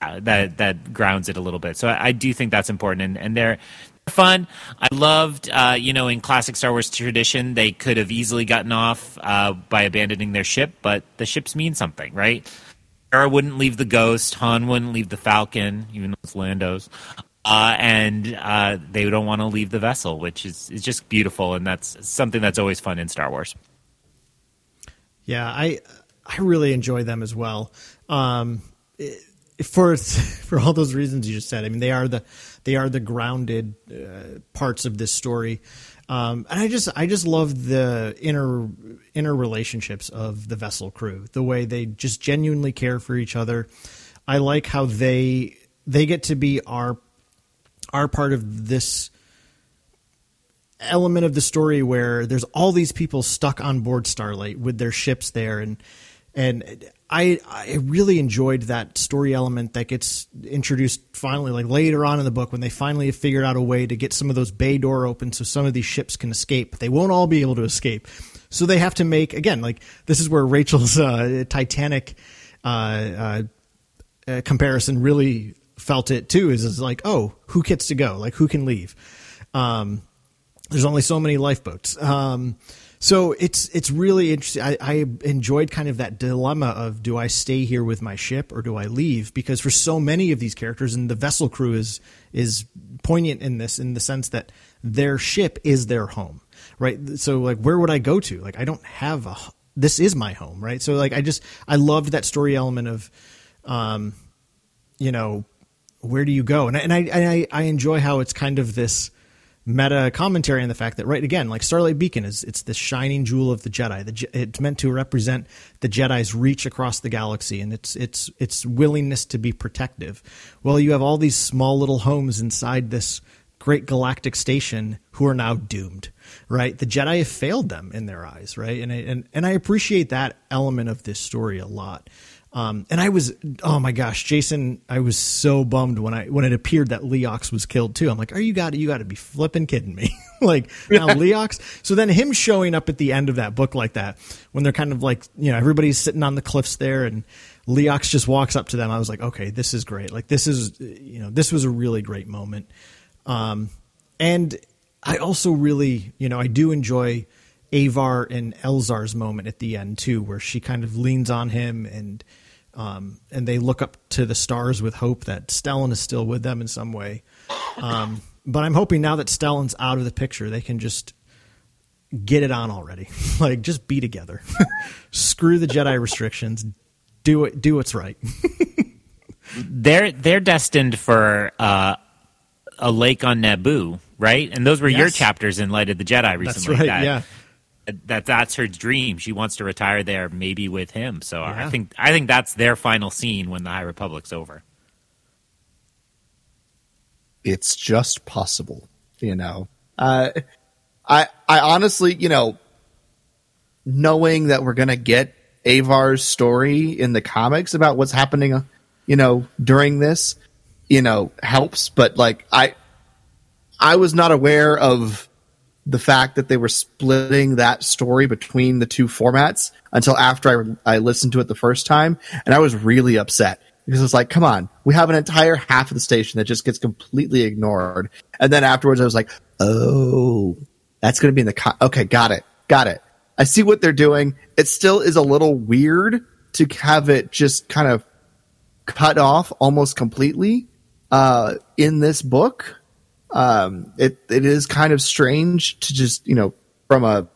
uh that that grounds it a little bit. So I, I, do think that's important, and and they're fun. I loved, uh, you know, in classic Star Wars tradition, they could have easily gotten off uh, by abandoning their ship, but the ships mean something, right? Hera wouldn't leave the Ghost, Han wouldn't leave the Falcon, even though it's Lando's, uh, and uh, they don't want to leave the vessel, which is, is just beautiful, and that's something that's always fun in Star Wars. Yeah, I I really enjoy them as well. Um, it, for for all those reasons you just said. I mean, they are the they are the grounded uh, parts of this story, um, and I just I just love the inner inner relationships of the vessel crew. The way they just genuinely care for each other. I like how they they get to be our our part of this element of the story where there's all these people stuck on board Starlight with their ships there, and and I I really enjoyed that story element that gets introduced finally, like later on in the book when they finally have figured out a way to get some of those bay door open so some of these ships can escape. They won't all be able to escape, so they have to make again like this is where Rachel's uh, Titanic uh, uh, uh comparison really felt it too. Is is like oh who gets to go like who can leave. Um, there's only so many lifeboats. Um, so it's it's really interesting. I, I, enjoyed kind of that dilemma of do I stay here with my ship or do I leave? Because for so many of these characters, and the vessel crew is is poignant in this in the sense that their ship is their home, right? So like, where would I go to? Like, I don't have a. This is my home, right? So like, I just I loved that story element of, um, you know, where do you go? And I, and I I, I enjoy how it's kind of this meta commentary on the fact that right again like starlight beacon is it's the shining jewel of the jedi. The, it's meant to represent the jedi's reach across the galaxy and its its its willingness to be protective. Well you have all these small little homes inside this great galactic station who are now doomed right? The jedi have failed them in their eyes right? And and and i appreciate that element of this story a lot um, and I was, oh my gosh, Jason, I was so bummed when I when it appeared that Leox was killed too. I'm like, are you got you got to be flipping kidding me? like now Leox. So then him showing up at the end of that book like that, when they're kind of like, you know, everybody's sitting on the cliffs there, and Leox just walks up to them. I was like, okay, this is great. Like this is, you know, this was a really great moment. Um, and I also really, you know, I do enjoy Avar and Elzar's moment at the end too, where she kind of leans on him and um, and they look up to the stars with hope that Stellan is still with them in some way. Um, but I'm hoping now that Stellan's out of the picture, they can just get it on already. like just be together. Screw the Jedi restrictions. Do it. Do what's right. they're they're destined for uh, a lake on Naboo, right? And those were yes. your chapters in Light of the Jedi recently. That's right. That, yeah that that's her dream. She wants to retire there, maybe with him. So yeah. I think I think that's their final scene when the High Republic's over. It's just possible, you know. Uh, I I honestly, you know, knowing that we're gonna get Avar's story in the comics about what's happening, uh, you know, during this, you know, helps. But like I, I was not aware of the fact that they were splitting that story between the two formats until after I, I listened to it the first time. And I was really upset because it's like, come on, we have an entire half of the station that just gets completely ignored. And then afterwards I was like, oh, that's going to be in the, okay, got it. Got it. I see what they're doing. It still is a little weird to have it just kind of cut off almost completely, uh, in this book um, it it is kind of strange to just you know from a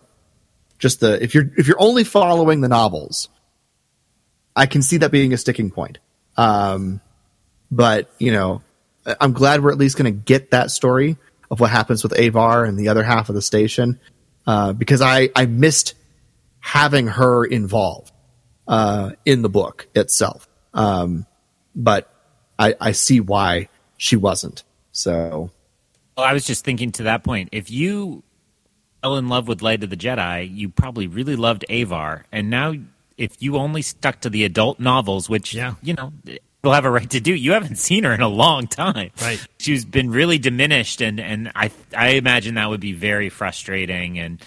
just the if you're if you're only following the novels, I can see that being a sticking point. Um, but you know, I'm glad we're at least going to get that story of what happens with Avar and the other half of the station, uh, because I I missed having her involved uh, in the book itself. Um, but I I see why she wasn't. So I was just thinking to that point. If you fell in love with Light of the Jedi, you probably really loved Avar, and now if you only stuck to the adult novels, which yeah. you know will have a right to do, you haven't seen her in a long time. Right, she's been really diminished, and and I I imagine that would be very frustrating and.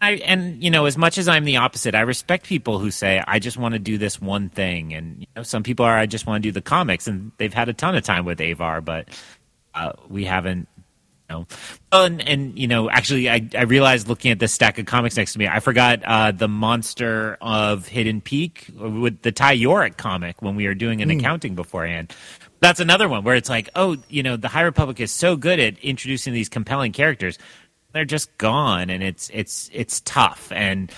I, and you know, as much as I'm the opposite, I respect people who say I just want to do this one thing, and you know, some people are I just want to do the comics, and they've had a ton of time with Avar, but uh, we haven't know. Well, and, and you know, actually, I, I realized looking at the stack of comics next to me, I forgot uh, the monster of Hidden Peak with the Ty Yorrick comic when we were doing an mm. accounting beforehand. That's another one where it's like, oh, you know, the High Republic is so good at introducing these compelling characters. They're just gone, and it's it's it's tough. And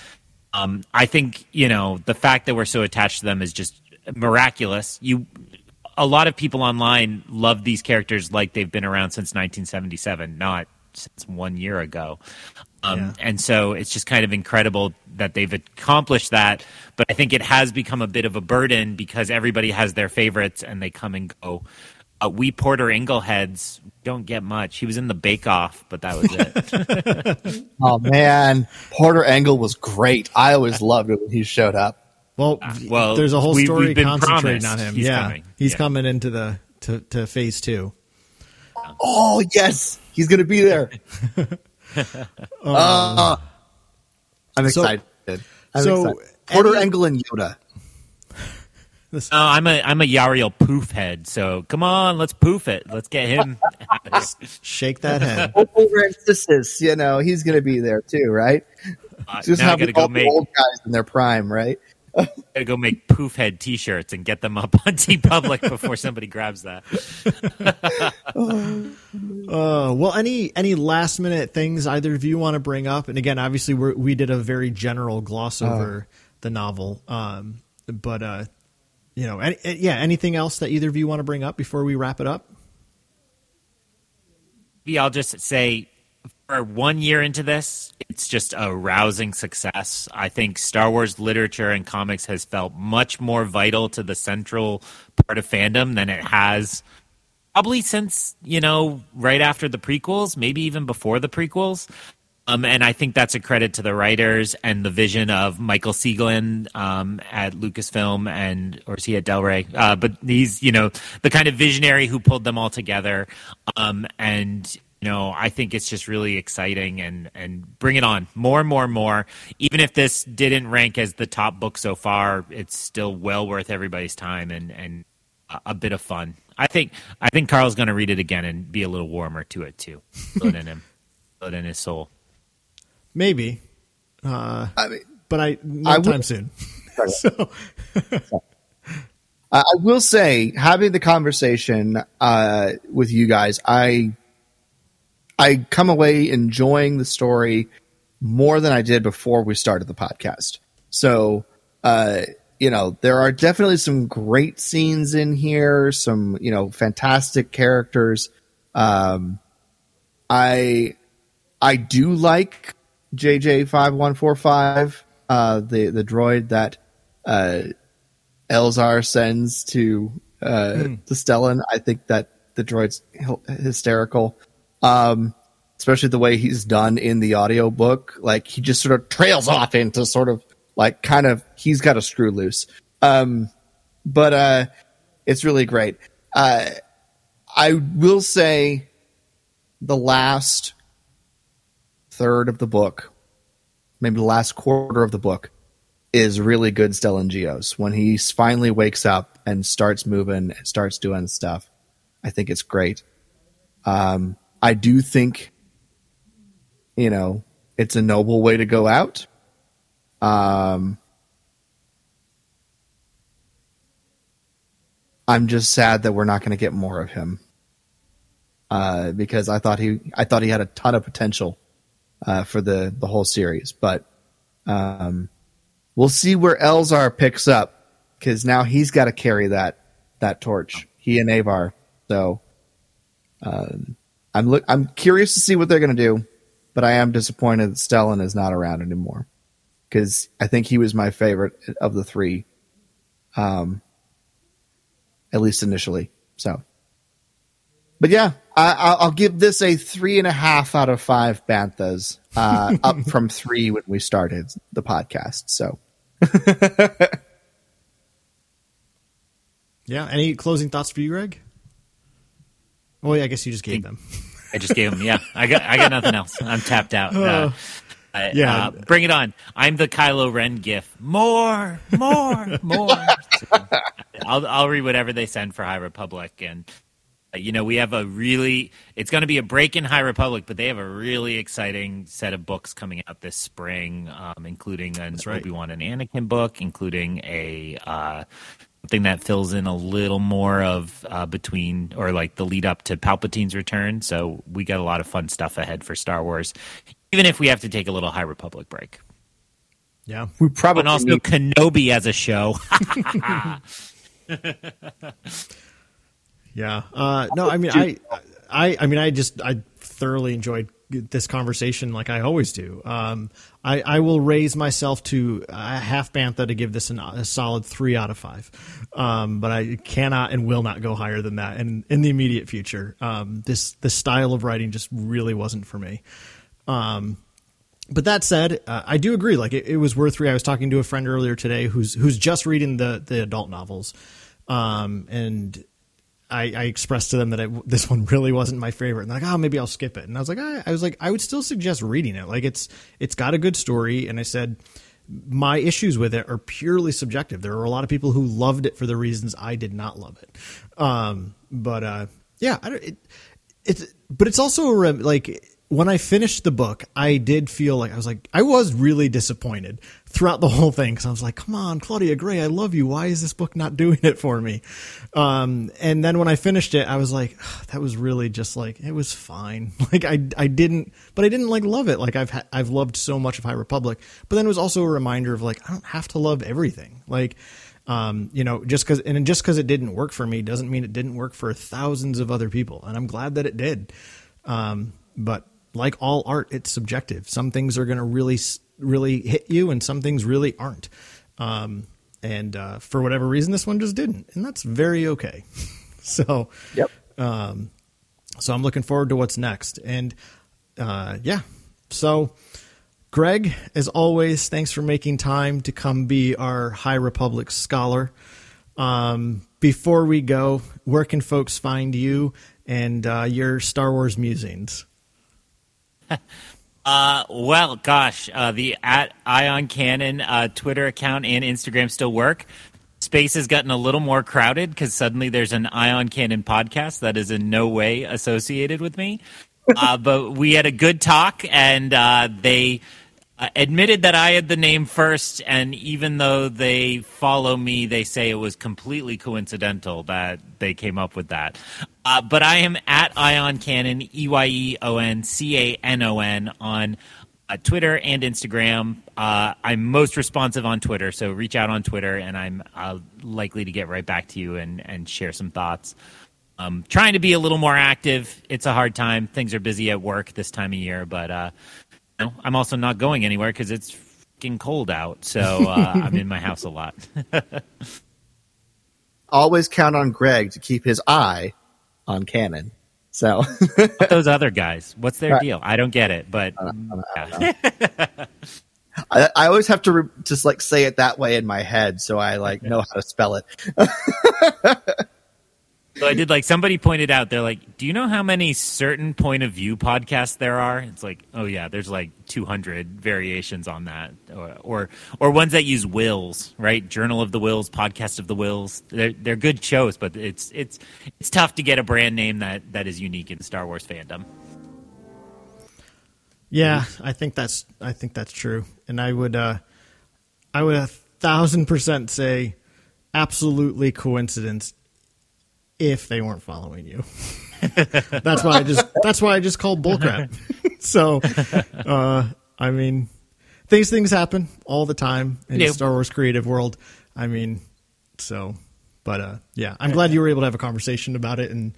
um, I think you know the fact that we're so attached to them is just miraculous. You a lot of people online love these characters like they've been around since 1977, not since one year ago. Um, yeah. And so it's just kind of incredible that they've accomplished that. But I think it has become a bit of a burden because everybody has their favorites and they come and go. Uh, we Porter Engleheads don't get much. He was in the Bake Off, but that was it. Oh man, Porter Engle was great. I always loved it when he showed up. Well, well, there's a whole story we've concentrating promised on him. he's yeah, coming. he's Yeah. coming into the to, to phase two. Oh yes, he's gonna be there. Uh, I'm So- excited. I'm so excited. Porter any- Engle and Yoda. Oh, I'm a I'm a Yarael poof head, so come on, let's poof it. Let's get him. Shake that head. Over emphasis, you know, he's gonna be there too, right? Uh, Just now have gotta all go the make old guys in their prime, right? Gotta go make poof head T-shirts and get them up on TeePublic before somebody grabs that. Uh, well, any any last minute things either of you want to bring up? And again, obviously, we we did a very general gloss over the novel. Um, but uh, you know, any, yeah, anything else that either of you want to bring up before we wrap it up? Maybe I'll just say, for one year into this, it's just a rousing success. I think Star Wars literature and comics has felt much more vital to the central part of fandom than it has probably since you know right after the prequels, maybe even before the prequels. Um, and I think that's a credit to the writers and the vision of Michael Siglain um, at Lucasfilm and or is he at Del Rey? Uh, but he's you know the kind of visionary who pulled them all together. Um, and you know I think it's just really exciting and and bring it on more and more and more. Even if this didn't rank as the top book so far, it's still well worth everybody's time and and a, a bit of fun. I think I think Carl's going to read it again and be a little warmer to it too. Feel it in him, feel it in his soul. Maybe, uh, I mean, but I I no would- time soon. so I will say, having the conversation uh, with you guys, I I come away enjoying the story more than I did before we started the podcast. So, uh, you know, there are definitely some great scenes in here, some you know fantastic characters. Um, I I do like JJ five one four five, uh, the the droid that uh, Elzar sends to uh, to Stellan. I think that the droid's hysterical, um, especially the way he's done in the audiobook. Like he just sort of trails off into sort of like kind of he's got a screw loose. Um, but uh, it's really great. Uh, I will say the last third of the book, maybe the last quarter of the book, is really good Stellan Gios. When he finally wakes up and starts moving and starts doing stuff, I think it's great. Um, I do think, you know, it's a noble way to go out. Um, I'm just sad that we're not going to get more of him. Uh, because I thought he, I thought he had a ton of potential, uh, for the, the whole series, but, um, we'll see where Elzar picks up because now he's got to carry that, that torch. He and Avar. So, um, I'm look, I'm curious to see what they're going to do, but I am disappointed that Stellan is not around anymore because I think he was my favorite of the three, um, at least initially. So, but yeah, I, I'll- I'll give this a three and a half out of five banthas, uh, up from three when we started the podcast. So, yeah, any closing thoughts for you, Greg? Oh, yeah, I guess you just gave them. I just gave them. Yeah, I got I got nothing else. I'm tapped out. Uh, I- yeah. uh, bring it on. I'm the Kylo Ren gif. More, more, more. So, I'll I'll read whatever they send for High Republic, and uh, you know we have a really. It's going to be a break in High Republic, but they have a really exciting set of books coming out this spring, um, including an right. Obi Wan and Anakin book, including a. Something that fills in a little more of uh, between or like the lead up to Palpatine's return. So we got a lot of fun stuff ahead for Star Wars, even if we have to take a little High Republic break. Yeah. we probably And also need- Kenobi as a show. Yeah. Uh, no, I mean, I, I, I mean, I just, I thoroughly enjoyed this conversation like I always do. Um, I, I will raise myself to a half bantha to give this an, a solid three out of five, um, but I cannot and will not go higher than that. And in the immediate future, um, this this style of writing just really wasn't for me. Um, but that said, uh, I do agree. Like it, it, was worth three. I was talking to a friend earlier today who's who's just reading the the adult novels, um, and I, I, expressed to them that I, this one really wasn't my favorite, and like, oh, maybe I'll skip it. And I was like, I, I was like, I would still suggest reading it. Like, it's it's got a good story, and I said my issues with it are purely subjective. There are a lot of people who loved it for the reasons I did not love it. Um, but uh, yeah, I don't, it, it's but it's also a, like when I finished the book, I did feel like I was like I was really disappointed throughout the whole thing because I was like, "Come on, Claudia Gray, I love you. Why is this book not doing it for me?" Um, and then when I finished it, I was like, "That was really just like it was fine." Like I I didn't, but I didn't like love it. Like I've ha- I've loved so much of High Republic, but then it was also a reminder of like I don't have to love everything. Like um, you know, just because and just because it didn't work for me doesn't mean it didn't work for thousands of other people, and I'm glad that it did. Um, but like all art, it's subjective. Some things are going to really, really hit you, and some things really aren't. Um, and uh, for whatever reason, this one just didn't, and that's very okay. so, yep. Um, so I'm looking forward to what's next, and uh, yeah. So, Greg, as always, thanks for making time to come be our High Republic scholar. Um, before we go, where can folks find you and uh, your Star Wars musings? uh, well, gosh, uh, the at EyeOnCanon uh, Twitter account and Instagram still work. Space has gotten a little more crowded because suddenly there's an Ion Cannon podcast that is in no way associated with me. Uh, but we had a good talk, and uh, they uh, admitted that I had the name first, and even though they follow me, they say it was completely coincidental that they came up with that. Uh, but I am at EyeOnCanon, E Y E O N C A N O N, on uh, Twitter and Instagram. Uh, I'm most responsive on Twitter, so reach out on Twitter, and I'm uh, likely to get right back to you and, and share some thoughts. Um, trying to be a little more active. It's a hard time. Things are busy at work this time of year, but know, I'm also not going anywhere because it's fucking cold out. So uh, I'm in my house a lot. Always count on Greg to keep his eye on Cannon. So those other guys, what's their right. deal? I don't get it, but I, I, I, I always have to re- just like say it that way in my head, so I like know how to spell it. So I did like somebody pointed out they're like, do you know how many certain point of view podcasts there are? It's like, oh yeah, there's like 200 variations on that, or or, or ones that use Whills, right? Journal of the Whills, Podcast of the Whills. They're they're good shows, but it's it's it's tough to get a brand name that that is unique in Star Wars fandom. Yeah, I think that's I think that's true, and I would uh, I would a thousand percent say absolutely coincidence if they weren't following you. that's why I just that's why I just called bullcrap. so, uh, I mean, these things happen all the time in the Star Wars creative world. I mean, so, but uh, yeah, I'm glad you were able to have a conversation about it, and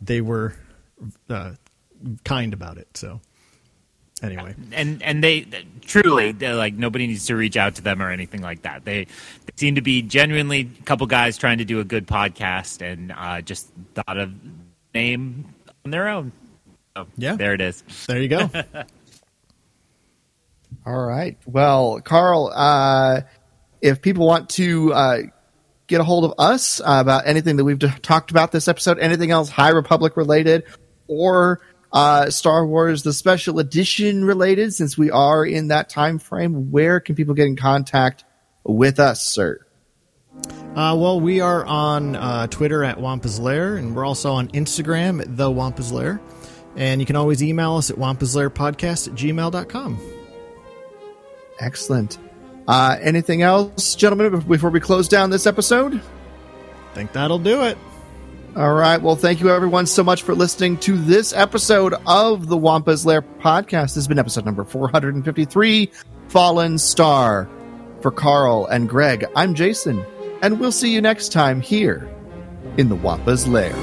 they were uh, kind about it. So, anyway. And and they truly like nobody needs to reach out to them or anything like that. They, they seem to be genuinely a couple guys trying to do a good podcast and uh, just thought of name on their own. So, yeah. there it is. There you go. All right. Well carl uh, if people want to uh, get a hold of us about anything that we've talked about this episode anything else high republic related or uh, Star Wars, the special edition related, since we are in that time frame, where can people get in contact with us, sir? Uh, well, we are on uh, Twitter at Wampa's Lair, and we're also on Instagram at The Wampa's Lair. And you can always email us at wampaslairpodcast at gmail.com. Excellent. Uh, anything else, gentlemen, before we close down this episode? I think that'll do it. All right. Well, thank you everyone so much for listening to this episode of the Wampa's Lair podcast. This has been episode number 453, Fallen Star. For Carl and Greg, I'm Jason, and we'll see you next time here in the Wampa's Lair.